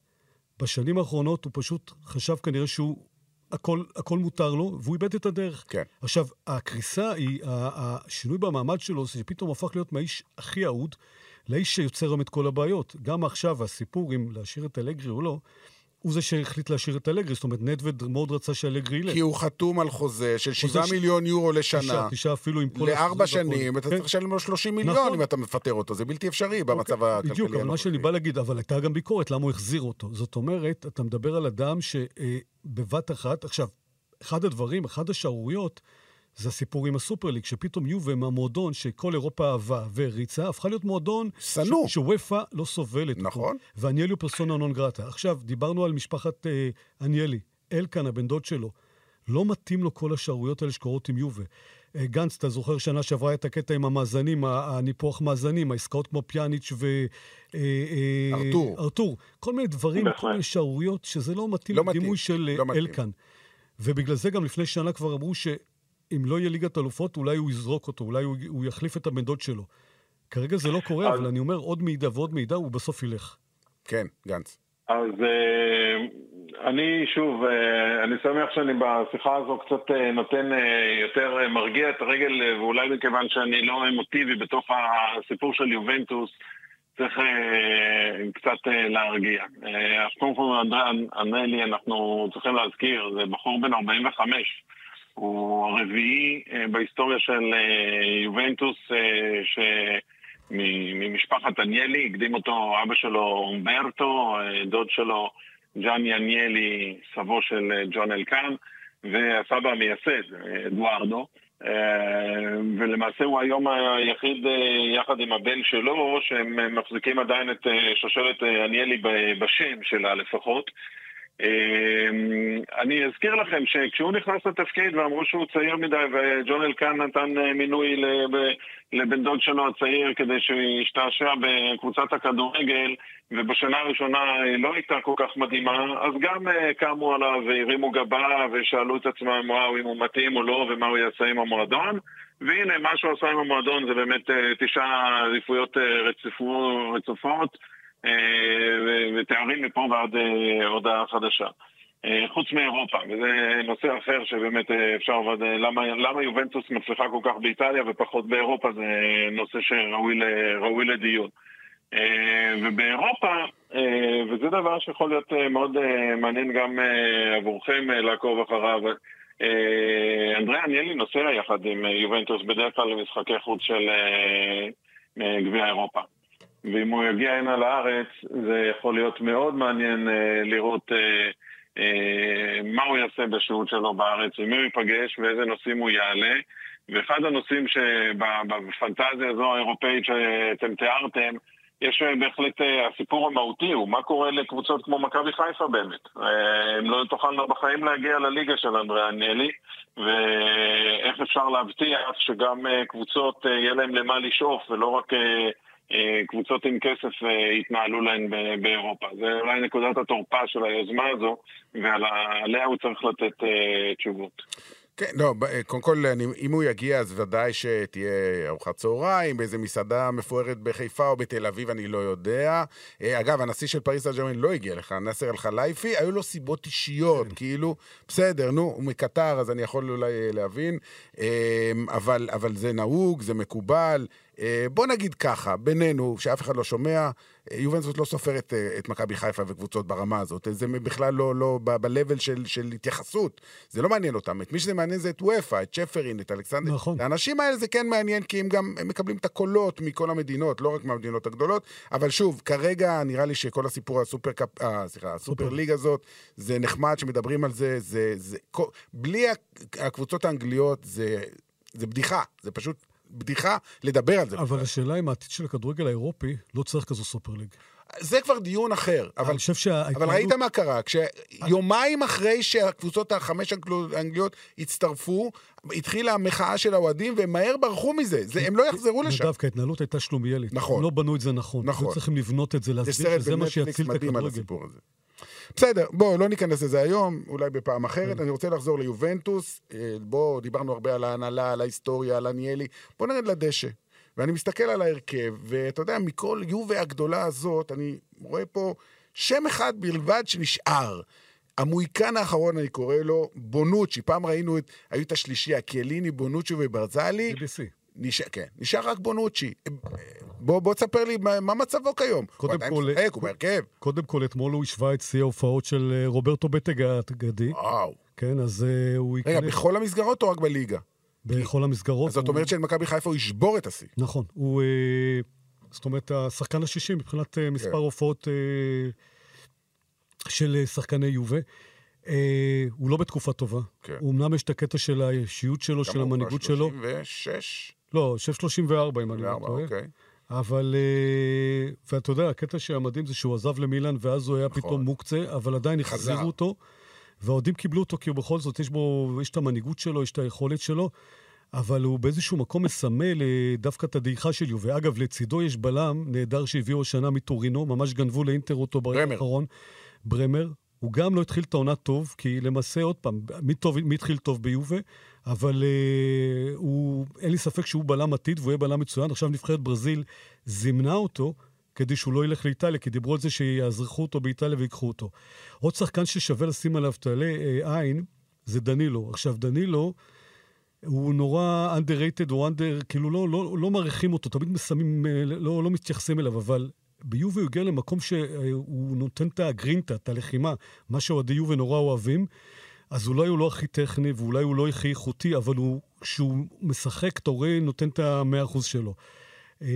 בשנים האחרונות הוא פשוט חשב כנראה שהוא, הכל, הכל מותר לו, והוא איבד את הדרך. כן. עכשיו, הקריסה היא, השינוי במעמד שלו, זה שפתאום הפך להיות מהאיש הכי אהוד לאיש שיוצר היום את כל הבעיות. גם עכשיו, הסיפור אם להשאיר את אלגרי או לא, הוא זה שהחליט להשאיר את אלגרי. זאת אומרת, נדווד מאוד רצה שאלגרי ילך. כי הוא חתום על חוזה של 7 ש- מיליון יורו תשעה, לשנה. תשעה אפילו עם כל... לארבע. שנים, אתה כן, צריך לשלם לו 30 מיליון נכון. אם אתה מפטר אותו, זה בלתי אפשרי במצב הכלכלי בדיוק, אבל מה שאני. בא להגיד, אבל הייתה גם ביקורת למה הוא החזיר אותו. זאת אומרת, אתה מדבר על אדם שבבת אחת, עכשיו, אחד הדברים, אחד השערוריות, זה הסיפור עם הסופרליג, שפתאום יובה מהמועדון שכל אירופה אהבה והריצה, הפכה להיות מועדון... שנוא. ש- שוופא לא סובלת. אותו. נכון. ואניאלי הוא פרסונה נון גרטה. עכשיו, דיברנו על משפחת אה, אניאלי. אלקן, הבן דוד שלו. לא מתאים לו כל השערוריות האלה שקורות עם יובה. אה, גנץ, אתה זוכר שנה שעברה את הקטע עם המאזנים, הניפוח מאזנים, העסקאות כמו פיאניץ' ו... אה, אה, ארתור. ארתור. כל מיני דברים. כל מיני שערוריות, שזה לא מתאים לא מתאים, לדימוי של אה, לא מתאים. אלקן. ובגלל זה גם לפני שנה כבר אמרו שאם לא יהיה ליגת אלופות, אולי הוא יזרוק אותו, אולי הוא, הוא יחליף את הבן דוד שלו. כרגע זה לא קורה, אז- אבל אני אומר, עוד מידע ועוד מידע, הוא בסוף ילך. כן, גנץ. אז אה, אני שוב, אה, אני שמח שאני בשיחה הזו קצת אה, נותן יותר מרגיע את הרגל, ואולי מכיוון שאני לא אמוטיבי בתוך הסיפור של יובנטוס, צריך קצת להרגיע. אז קודם כל, אנדריה אנלי, אנחנו צריכים להזכיר, זה בחור בן 45. הוא הרביעי אה, בהיסטוריה של אה, יובנטוס, אה, ש... ממשפחת אניאלי, הקדים אותו אבא שלו אומברטו, דוד שלו ג'אני אניאלי, סבו של ג'ון אלקן, והסבא המייסד, אדוארדו. ולמעשה הוא היום היחיד, יחד עם הבן שלו, שהם מחזיקים עדיין את שושלת אניאלי בשם שלה לפחות. אה, אני אזכיר לכם שכשהוא נכנס לתפקיד ואמרו שהוא צעיר מדי וג'ון אלקן נתן אה, מינוי לב- לבן דוד שלו הצעיר כדי שישתעשע בקבוצת הכדורגל ובשנה הראשונה אה, לא הייתה כל כך מדהימה אז גם אה, קמו עליו והרימו גבה ושאלו את עצמם וואו אם הוא מתאים או לא ומה הוא יעשה עם המועדון? והנה מה שהוא עשה עם המועדון זה באמת תשעה אליפויות רצופו- רצופות ותארים מפה ועד אה, הודעה חדשה. אה, חוץ מאירופה, וזה נושא אחר שבאמת אה, אפשר, אה, למה, למה יובנטוס מצליחה כל כך באיטליה ופחות באירופה זה נושא שראוי לדיון. אה, ובאירופה, אה, וזה דבר שיכול להיות אה, מאוד אה, מעניין גם אה, עבורכם אה, לעקוב אחריו, אה, אנדריה אניאלי נוסע יחד עם אה, יובנטוס בדרך כלל למשחקי חוץ של אה, אה, גביע אירופה. ואם הוא יגיע הנה לארץ, זה יכול להיות מאוד מעניין אה, לראות אה, אה, מה הוא יעשה בשהות שלו בארץ, עם מי הוא ייפגש ואיזה נושאים הוא יעלה. ואחד הנושאים שבפנטזיה הזו האירופאית שאתם תיארתם, יש אה, בהחלט, אה, הסיפור המהותי הוא מה קורה לקבוצות כמו מכבי חיפה באמת. אה, הם לא תוכלנה בחיים להגיע לליגה של אנדריה אניאלי, ואיך אפשר להבטיח שגם קבוצות יהיה להם למה לשאוף, ולא רק קבוצות עם כסף אה, יתנהלו להן ב- באירופה. זה אולי נקודת התורפה של היוזמה הזו, ועליה הוא צריך לתת אה, תשובות. כן, לא, קודם כל, אני, אם הוא יגיע, אז ודאי שתהיה ארוחת צהריים באיזה מסעדה מפוארת בחיפה או בתל אביב, אני לא יודע. אה, אגב, הנשיא של פריס סן לא הגיע לך, נאסר אל-חלייפי, היו לו סיבות אישיות, כאילו, בסדר, נו, הוא מקטר, אז אני יכול אולי אה, להבין, אה, אבל, אבל זה נהוג, זה מקובל. אה, בוא נגיד ככה, בינינו, שאף אחד לא שומע, אה, יובנטוס לא סופרת אה, את מכבי חיפה וקבוצות ברמה הזאת. זה בכלל לא, לא ב-level של, של התייחסות. זה לא מעניין אותם. את מי שזה מעניין זה את וופא, את שפרין, את אלכסנדר. נכון. האנשים האלה זה כן מעניין, כי הם גם הם מקבלים את הקולות מכל המדינות, לא רק מהמדינות הגדולות. אבל שוב, כרגע נראה לי שכל הסיפור הסופר קאפ, אה, סליחה, הסופר ליג הזאת, זה נחמד שמדברים על זה, זה, זה, בלי הקבוצות האנגליות, זה, זה בדיחה. זה פשוט בדיחה לדבר על זה. אבל השאלה אם העתיד של הכדורגל האירופי לא צריך כזו סופר ליג. זה כבר דיון אחר. אבל, אני חושב שההתנהלות... אבל ראית מה קרה? כשיומיים אחרי שהקבוצות החמש האנגל- האנגליות הצטרפו, התחילה המחאה של האוהדים, והם מהר ברחו מזה. זה, הם לא יחזרו לשם. נדב, כי ההתנהלות הייתה שלומיאלית. נכון. הם לא בנו את זה נכון. נכון. היו צריכים לבנות את זה, להסביר סרט שזה מה בנטפליקס שיציל את מדהים על הכדורגל. הסיפור הזה. בסדר, בואו, לא ניכנס לזה היום, אולי בפעם אחרת. אני רוצה לחזור ליובנטוס. אה, בואו, דיברנו הרבה על ההנהלה, על ההיסטוריה, על עניאלי. בואו נרד לדשא. ואני מסתכל על ההרכב, ואתה יודע, מכל יובה הגדולה הזאת, אני רואה פה שם אחד בלבד שנשאר. המוהיקן האחרון, אני קורא לו בונוצ'י. פעם ראינו את, היו את השלישייה, קיאליני, בונוצ'י וברזלי. BBC. נשאר, כן, נשאר רק בונוצ'י. בוא, בוא תספר לי מה, מה מצבו כיום. קודם הוא כל- משחק, הוא בהרכב. קודם כל, אתמול הוא השווה את שיא ההופעות של אה, רוברטו בטג האגדי. וואו. כן, אז אה, הוא רגע, ייכנס בכל המסגרות או רק בליגה? בכל המסגרות. אז זאת הוא- אומרת שלמכבי חיפה הוא ישבור את השיא. נכון. הוא, אה, זאת אומרת, השחקן השישי מבחינת אה, מספר כן. הופעות אה, של שחקני יובה. אה, הוא לא בתקופה טובה. כן. הוא אמנם יש את הקטע של האישיות שלו, של המנהיגות שלו. 36? לא, חושב 34, אם אני לא 34, טועה. אוקיי. אבל, אה, ואתה יודע, הקטע שהמדהים זה שהוא עזב למילאן, ואז הוא היה נכון. פתאום מוקצה, אבל עדיין. החזירו אותו, והאוהדים קיבלו אותו, כי הוא בכל זאת, יש בו, יש את המנהיגות שלו, יש את היכולת שלו, אבל הוא באיזשהו מקום מסמל אה, דווקא את הדעיכה של יובה. אגב, לצידו יש בלם נהדר שהביאו השנה מטורינו, ממש גנבו לאינטר אותו ברגע. האחרון. ברמר. הוא גם לא התחיל את העונה טוב, כי למעשה, עוד פעם, מי, טוב, מי התחיל טוב ביובה, אבל אה, הוא, אין לי ספק שהוא בלם עתיד והוא יהיה בלם מצוין. עכשיו נבחרת ברזיל זימנה אותו כדי שהוא לא ילך לאיטליה, כי דיברו על זה שיאזרחו אותו באיטליה ויקחו אותו. עוד שחקן ששווה לשים עליו תעלה אה, עין, זה דנילו. עכשיו, דנילו... הוא נורא underrated, הוא under, כאילו לא, לא, לא מעריכים אותו, תמיד מסמים, אה, לא, לא מתייחסים אליו, אבל ביובה הוא הגיע למקום שהוא נותן את הגרינטה, את הלחימה, מה שאוהדי יובה נורא אוהבים. אז אולי הוא לא הכי טכני ואולי הוא לא הכי איכותי, אבל הוא, כשהוא משחק, אתה רואה, נותן את המאה אחוז שלו. אה,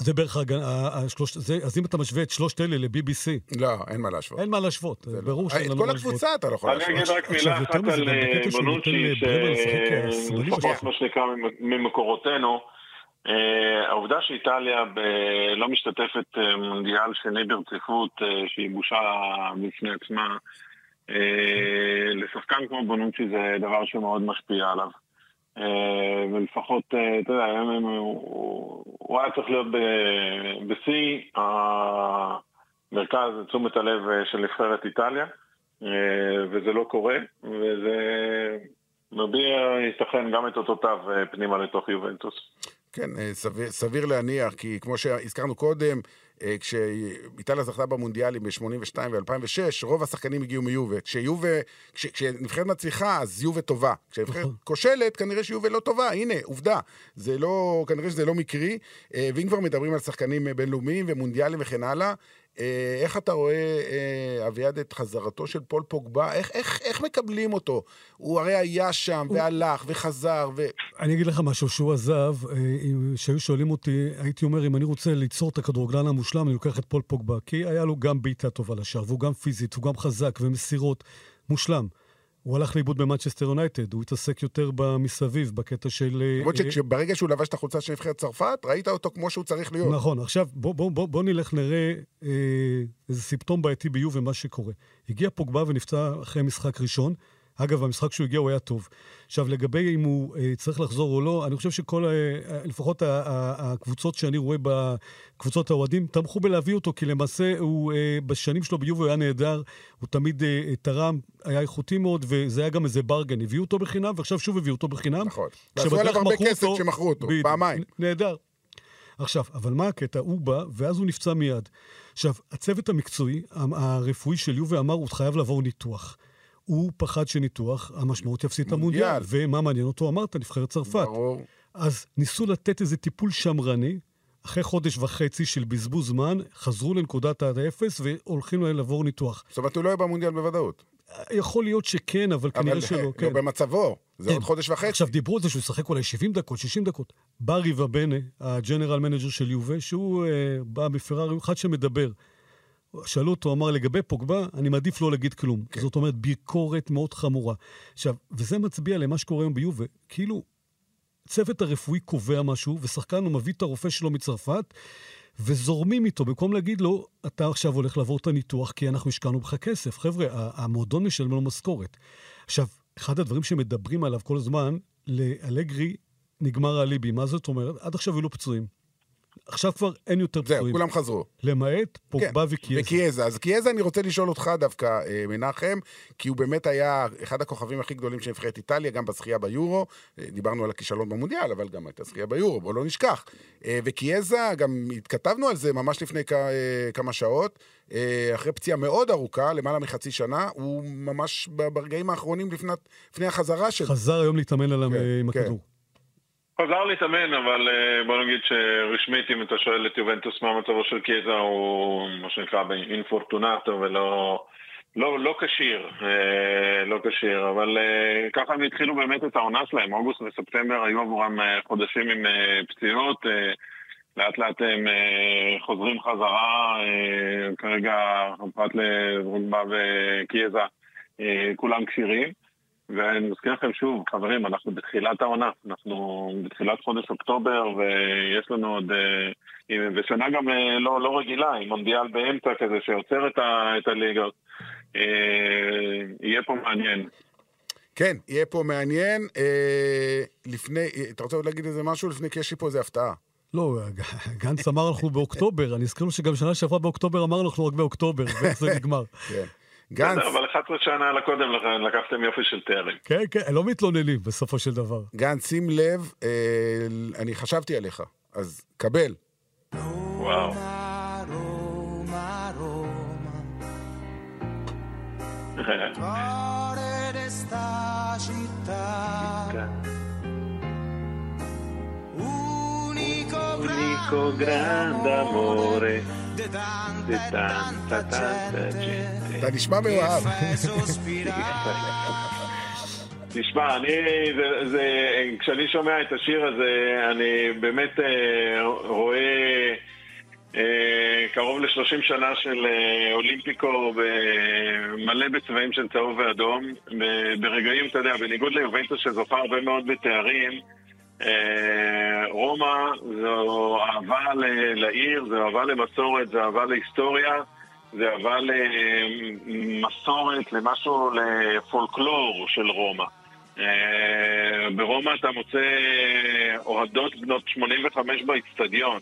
זה בערך, הג- ה- השלוש, זה, אז אם אתה משווה את שלושת אלה ל-BBC, לא, אין מה להשוות. אין מה להשוות, לא- ברור אה, שאין את לנו כל מה להשוות. הקבוצה אתה לא יכול אני להשוות. אגיד רק מילה אחת על גם אה, שלפחות. מה שנקרא ממ- ממקורותינו, העובדה שאיטליה ב- לא משתתפת אה, מונדיאל שני ברציפות, אה, שהיא בושה בפני עצמה, אה, לשחקן כמו בונוצ'י זה דבר שמאוד משפיע עליו. אה, ולפחות, אה, אתה יודע, הם- הם- הוא הוא היה צריך להיות בשיא המרכז תשומת הלב של נבחרת איטליה, אה, וזה לא קורה, וזה מביע, ייתכן, גם את אותותיו פנימה לתוך יובנטוס. כן, אה, סביר, סביר להניח, כי כמו שהזכרנו קודם, אה, כשאיטליה זכתה במונדיאלים ב-82 ו-2006, רוב השחקנים הגיעו מיובה. כשיובה, כש, כשנבחרת מצליחה, אז יובה טובה. כשנבחרת נכון. כושלת, כנראה שיובה לא טובה. הנה, עובדה. זה לא, כנראה שזה לא מקרי. אה, ואם כבר מדברים על שחקנים בינלאומיים ומונדיאלים וכן הלאה, אה, איך אתה רואה, אה, אביעד, את חזרתו של פול פוגבה? איך, איך, איך מקבלים אותו? הוא הרי היה שם, והלך, וחזר, ו... אני אגיד לך משהו, שהוא עזב, אה, אם- שהיו שואלים אותי, הייתי אומר, אם אני רוצה ליצור את הכדורגלן המושלם, אני לוקח את פול פוגבה, כי היה לו גם בעיטה טובה לשער, והוא גם פיזית, הוא גם חזק, ומסירות, מושלם. הוא הלך לאיבוד במנצ'סטר יונייטד, הוא התעסק יותר במסביב, בקטע של... אה, למרות אה, שברגע שהוא לבש את החולצה של נבחרת צרפת, ראית אותו כמו שהוא צריך להיות. נכון, עכשיו בוא, בוא, בוא, בוא נלך נראה אה, איזה סימפטום בעייתי ביובה, מה שקורה. הגיע פוגבה ונפצע אחרי משחק ראשון. אגב, המשחק שהוא הגיע הוא היה טוב. עכשיו, לגבי אם הוא אה, צריך לחזור או לא, אני חושב שכל, אה, לפחות ה- ה- הקבוצות שאני רואה בקבוצות האוהדים, תמכו בלהביא אותו, כי למעשה הוא, אה, בשנים שלו ביובה הוא היה נהדר, הוא תמיד אה, תרם, היה איכותי מאוד, וזה היה גם איזה ברגן. הביאו אותו בחינם, ועכשיו שוב הביאו אותו בחינם. נכון. ועשו עליו הרבה כסף כשמכרו אותו, בדיוק. פעמיים. נהדר. עכשיו, אבל מה הקטע? הוא בא, ואז הוא נפצע מיד. עכשיו, הצוות המקצועי, הרפואי של יובה אמר, הוא חייב לעבור ניתוח. הוא פחד שניתוח, המשמעות יפסיד את מונדיאל. המונדיאל. ומה מעניין אותו? אמרת, נבחרת צרפת. ברור. אז ניסו לתת איזה טיפול שמרני, אחרי חודש וחצי של בזבוז זמן, חזרו לנקודת האפס והולכים לעבור ניתוח. זאת אומרת, הוא לא יהיה במונדיאל בוודאות. יכול להיות שכן, אבל כנראה אבל שלא, לא כן. במצבו. זה כן. עוד חודש וחצי. עכשיו, דיברו על זה שהוא ישחק אולי 70 דקות, 60 דקות. בא אריבאבנה, ה general manager של יובה, שהוא אה, בא מפרארי, הוא אחד שמדבר. שאלו אותו, אמר, לגבי פוגבה, אני מעדיף לא להגיד כלום. כן. זאת אומרת, ביקורת מאוד חמורה. עכשיו, וזה מצביע למה שקורה היום ביובה. כאילו, הצוות הרפואי קובע משהו, ושחקן הוא מביא את הרופא שלו מצרפת, וזורמים איתו, במקום להגיד לו, אתה עכשיו הולך לעבור את הניתוח, כי אנחנו השקענו בך כסף. חבר'ה, המועדון משלם לו משכורת. עכשיו, אחד הדברים שמדברים עליו כל הזמן, לאלגרי נגמר האליבי. מה זאת אומרת? עד עכשיו היו לו פצועים. עכשיו כבר אין יותר פצועים. זהו, כולם חזרו. למעט פוגבה כן, וקיאזה. וקיאזה. אז קיאזה, אני רוצה לשאול אותך דווקא, אה, מנחם, כי הוא באמת היה אחד הכוכבים הכי גדולים של נבחרת איטליה, גם בזכייה ביורו. אה, דיברנו על הכישלון במונדיאל, אבל גם הייתה זכייה ביורו, בואו לא נשכח. אה, וקיאזה, גם התכתבנו על זה ממש לפני כמה שעות, אחרי פציעה מאוד ארוכה, למעלה מחצי שנה, הוא ממש ברגעים האחרונים לפני, לפני החזרה שלו. חזר היום להתאמן עליו כן, עם כן. חזר להתאמן, אבל אה, בוא נגיד שרשמית, אם אתה שואל את יובנטוס מה מצבו של קיאזה, הוא מה שנקרא אינפורטונטו ולא... לא, לא כשיר, אה, לא כשיר, אבל אה, ככה הם התחילו באמת את העונה שלהם. אוגוסט וספטמבר היו עבורם חודשים עם פציעות, לאט לאט הם חוזרים חזרה, כרגע פרט לדרוגבה וקיאזה, כולם כשירים. ואני מזכיר לכם שוב, חברים, אנחנו בתחילת העונה, אנחנו בתחילת חודש אוקטובר, ויש לנו עוד... אה, ושנה גם אה, לא, לא רגילה, עם מונדיאל באמצע כזה שעוצר את, ה, את הליגות. אה, יהיה פה מעניין. כן, יהיה פה מעניין. אה, לפני, אתה רוצה עוד להגיד איזה משהו לפני? כי יש לי פה איזה הפתעה. לא, [laughs] גנץ אמר אנחנו באוקטובר, אני אזכיר לו שגם שנה שעברה באוקטובר אמרנו אנחנו רק באוקטובר, [laughs] ואיך זה נגמר. כן. גנץ... אבל 11 שנה על הקודם לכן לקחתם יופי של תארים. כן, כן, לא מתלוננים בסופו של דבר. גנץ, שים לב, אה, אני חשבתי עליך, אז קבל. וואו. [laughs] Unico grande amore de tanta tanta gente. אתה נשמע מאוהב. תשמע, אני, זה, זה, כשאני שומע את השיר הזה, אני באמת אה, רואה אה, קרוב ל-30 שנה של אה, אולימפיקו מלא בצבעים של צהוב ואדום. ברגעים, אתה יודע, בניגוד ליובנטוס שזוכה הרבה מאוד בתארים, אה, רומא זו אהבה לעיר, זו אהבה למסורת, זו אהבה להיסטוריה, זו אהבה למסורת, למשהו, לפולקלור של רומא. אה, ברומא אתה מוצא אוהדות בנות 85 באיצטדיון,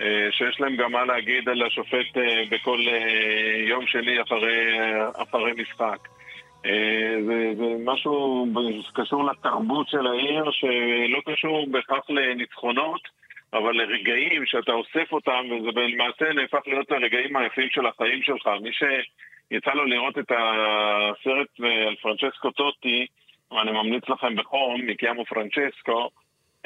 אה, שיש להם גם מה להגיד על השופט בכל יום שני אחרי, אחרי משחק. אה, זה, זה משהו שקשור לתרבות של העיר, שלא קשור בהכרח לניצחונות, אבל לרגעים שאתה אוסף אותם, וזה למעשה נהפך להיות הרגעים היפים של החיים שלך. מי שיצא לו לראות את הסרט על פרנצ'סקו טוטי, ואני ממליץ לכם בחום, mi chiamo Francesco,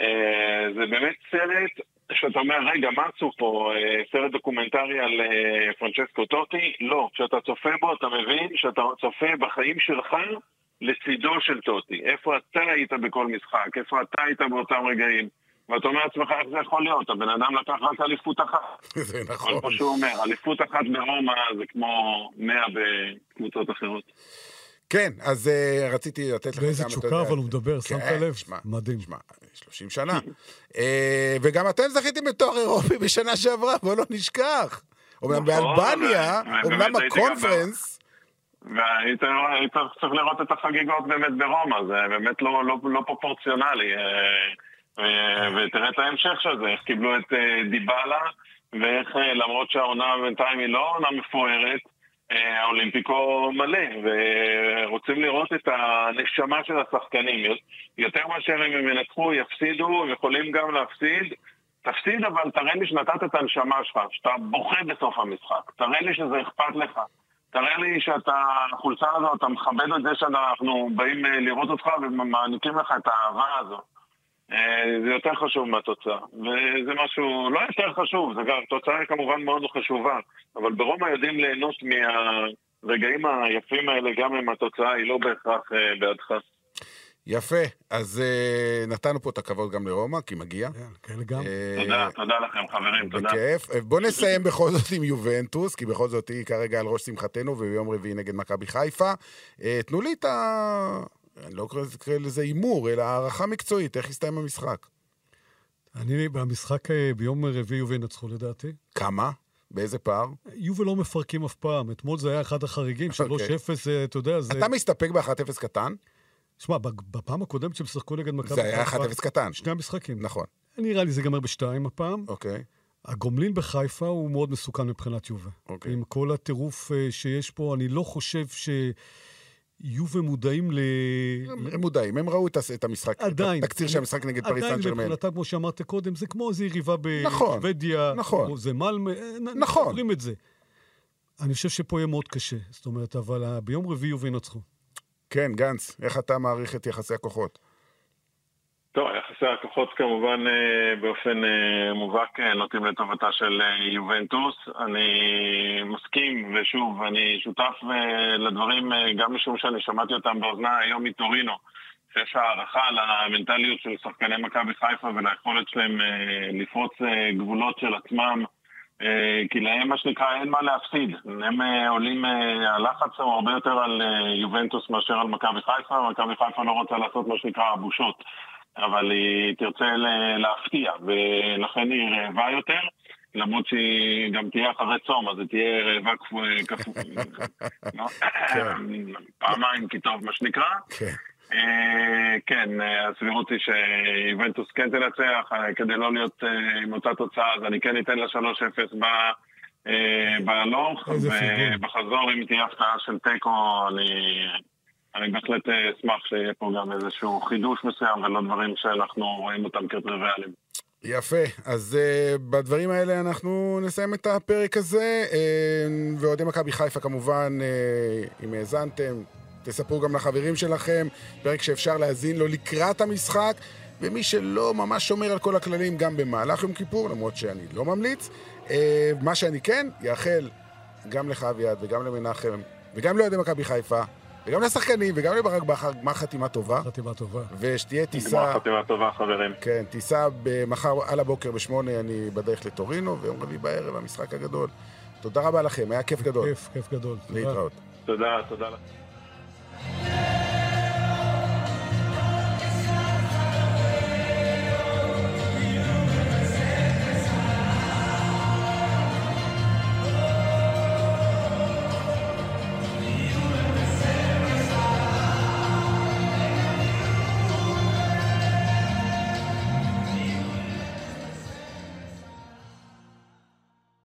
אה, זה באמת סרט שאתה אומר, רגע, מה עשו פה? אה, סרט דוקומנטרי על אה, פרנצ'סקו טוטי? לא. כשאתה צופה בו, אתה מבין שאתה צופה בחיים שלך לצידו של טוטי. איפה אתה היית בכל משחק? איפה אתה היית באותם רגעים? ואתה אומר לעצמך, איך זה יכול להיות? הבן אדם לקח רק אליפות אחת. [laughs] זה נכון. כמו שהוא אומר, אליפות אחת ברומא זה כמו מאה בקבוצות אחרות. כן, אז uh, רציתי לתת לך גם... באיזה תשוקה אבל הוא מדבר, שמת כן, לב? שמה, מדהים. שמע, 30 שנה. uh, [laughs] וגם אתם זכיתם בתואר אירופי בשנה שעברה, בואו לא נשכח. אומנם נכון, באלבניה, אומנם הקונפרנס... והיית צריך לראות את החגיגות באמת ברומא, זה באמת לא, לא, לא פרופורציונלי. אה, ותראה את ההמשך של זה, איך קיבלו את דיבלה, ואיך למרות שהעונה בינתיים היא לא עונה מפוארת, האולימפיקו מלא, ורוצים לראות את הנשמה של השחקנים. יותר מאשר אם הם ינצחו, יפסידו, הם יכולים גם להפסיד. תפסיד, אבל תראה לי שנתת את הנשמה שלך, שאתה בוכה בסוף המשחק. תראה לי שזה אכפת לך. תראה לי שאתה, החולצה הזו, אתה מכבד את זה שאנחנו באים אה, לראות אותך ומעניקים לך את האהבה הזו. אה, זה יותר חשוב מהתוצאה. וזה משהו לא יותר חשוב, זה גם, תוצאה היא כמובן מאוד חשובה, אבל ברומא יודעים ליהנות מהרגעים היפים האלה, גם אם התוצאה היא לא בהכרח אה, בעדך. יפה, אז uh, נתנו פה את הכבוד גם לרומא, כי מגיע. כן, כן גם. תודה, תודה לכם חברים, תודה. בכיף. בואו נסיים בכל זאת עם יובנטוס, כי בכל זאת היא כרגע על ראש שמחתנו, וביום רביעי נגד מכבי חיפה. Uh, תנו לי את ה... אני לא קורא לזה הימור, אלא הערכה מקצועית, איך יסתיים המשחק. אני, במשחק אה, ביום רביעי יובל ינצחו לדעתי. כמה? באיזה פער? יובל לא מפרקים אף פעם. אתמול זה היה אחד החריגים, 3-0, אוקיי. אה, אתה יודע, זה... אתה מסתפק ב-1-0 קטן? שמע, בפעם הקודמת שהם שיחקו נגד מכבי זה היה חיפה, 1-0 קטן. שני המשחקים. נכון, נראה לי זה ייגמר בשתיים הפעם. אוקיי. הגומלין בחיפה הוא מאוד מסוכן מבחינת יובה. אוקיי. עם כל הטירוף אה, שיש פה, אני לא חושב שיובה מודעים ל... הם הם מודעים, הם ראו את המשחק, עדיין. את התקציר של המשחק נגד פריס סן עדיין ג'רמן. מבחינתם, כמו שאמרת קודם, זה כמו איזו יריבה נכון, בשוודיה. נכון. או זה מלמה, אה, נכון. זוכרים את זה. אני חושב שפה יהיה מאוד קשה. זאת אומרת, אבל אה, ביום רביעי יובה ינצחו. כן, גנץ, איך אתה מעריך את יחסי הכוחות? טוב, יחסי הכוחות כמובן אה, באופן אה, מובהק אה, נוטים לטובתה של יובנטוס. אני מסכים, ושוב, אני שותף לדברים גם משום שאני שמעתי אותם באוזנה היום מטורינו, שיש הערכה למנטליות של שחקני מכבי חיפה וליכולת שלהם לפרוץ גבולות של עצמם. כי להם מה שנקרא אין מה להפסיד, הם עולים, הלחץ הוא הרבה יותר על יובנטוס מאשר על מכבי חיפה, מכבי חיפה לא רוצה לעשות מה שנקרא בושות, אבל היא תרצה להפתיע, ולכן היא רעבה יותר, למרות שהיא גם תהיה אחרי צום, אז היא תהיה רעבה כפו- כפו... [laughs] לא? [clears throat] פעמיים כי טוב, מה שנקרא. כן. אה, כן, הסבירות היא שיובנטוס כן תנצח, כדי לא להיות אה, עם אותה תוצאה, אז אני כן אתן לה 3-0 ב... אה, בהלוך. ובחזור אם תהיה הפתעה של תיקו, אני, אני בהחלט אה, אשמח שיהיה פה גם איזשהו חידוש מסוים ולא דברים שאנחנו רואים אותם כטריוויאליים. יפה, אז uh, בדברים האלה אנחנו נסיים את הפרק הזה, uh, ואוהדי מכבי חיפה כמובן, uh, אם האזנתם, תספרו גם לחברים שלכם, פרק שאפשר להאזין לו לקראת המשחק, ומי שלא ממש שומר על כל הכללים גם במהלך יום כיפור, למרות שאני לא ממליץ, uh, מה שאני כן, יאחל גם לך אביעד וגם למנחם, וגם לאוהדי מכבי חיפה, וגם לשחקנים, וגם לברק בכר, גמר חתימה טובה, חתימה טובה. ושתהיה גמר טיסה... חתימה טובה חברים. כן, טיסה מחר על הבוקר בשמונה, אני בדרך לטורינו, ויום רביעי בערב המשחק הגדול. תודה רבה לכם, היה כיף גדול. כיף, כיף גדול. להתראות. תודה, תודה לך.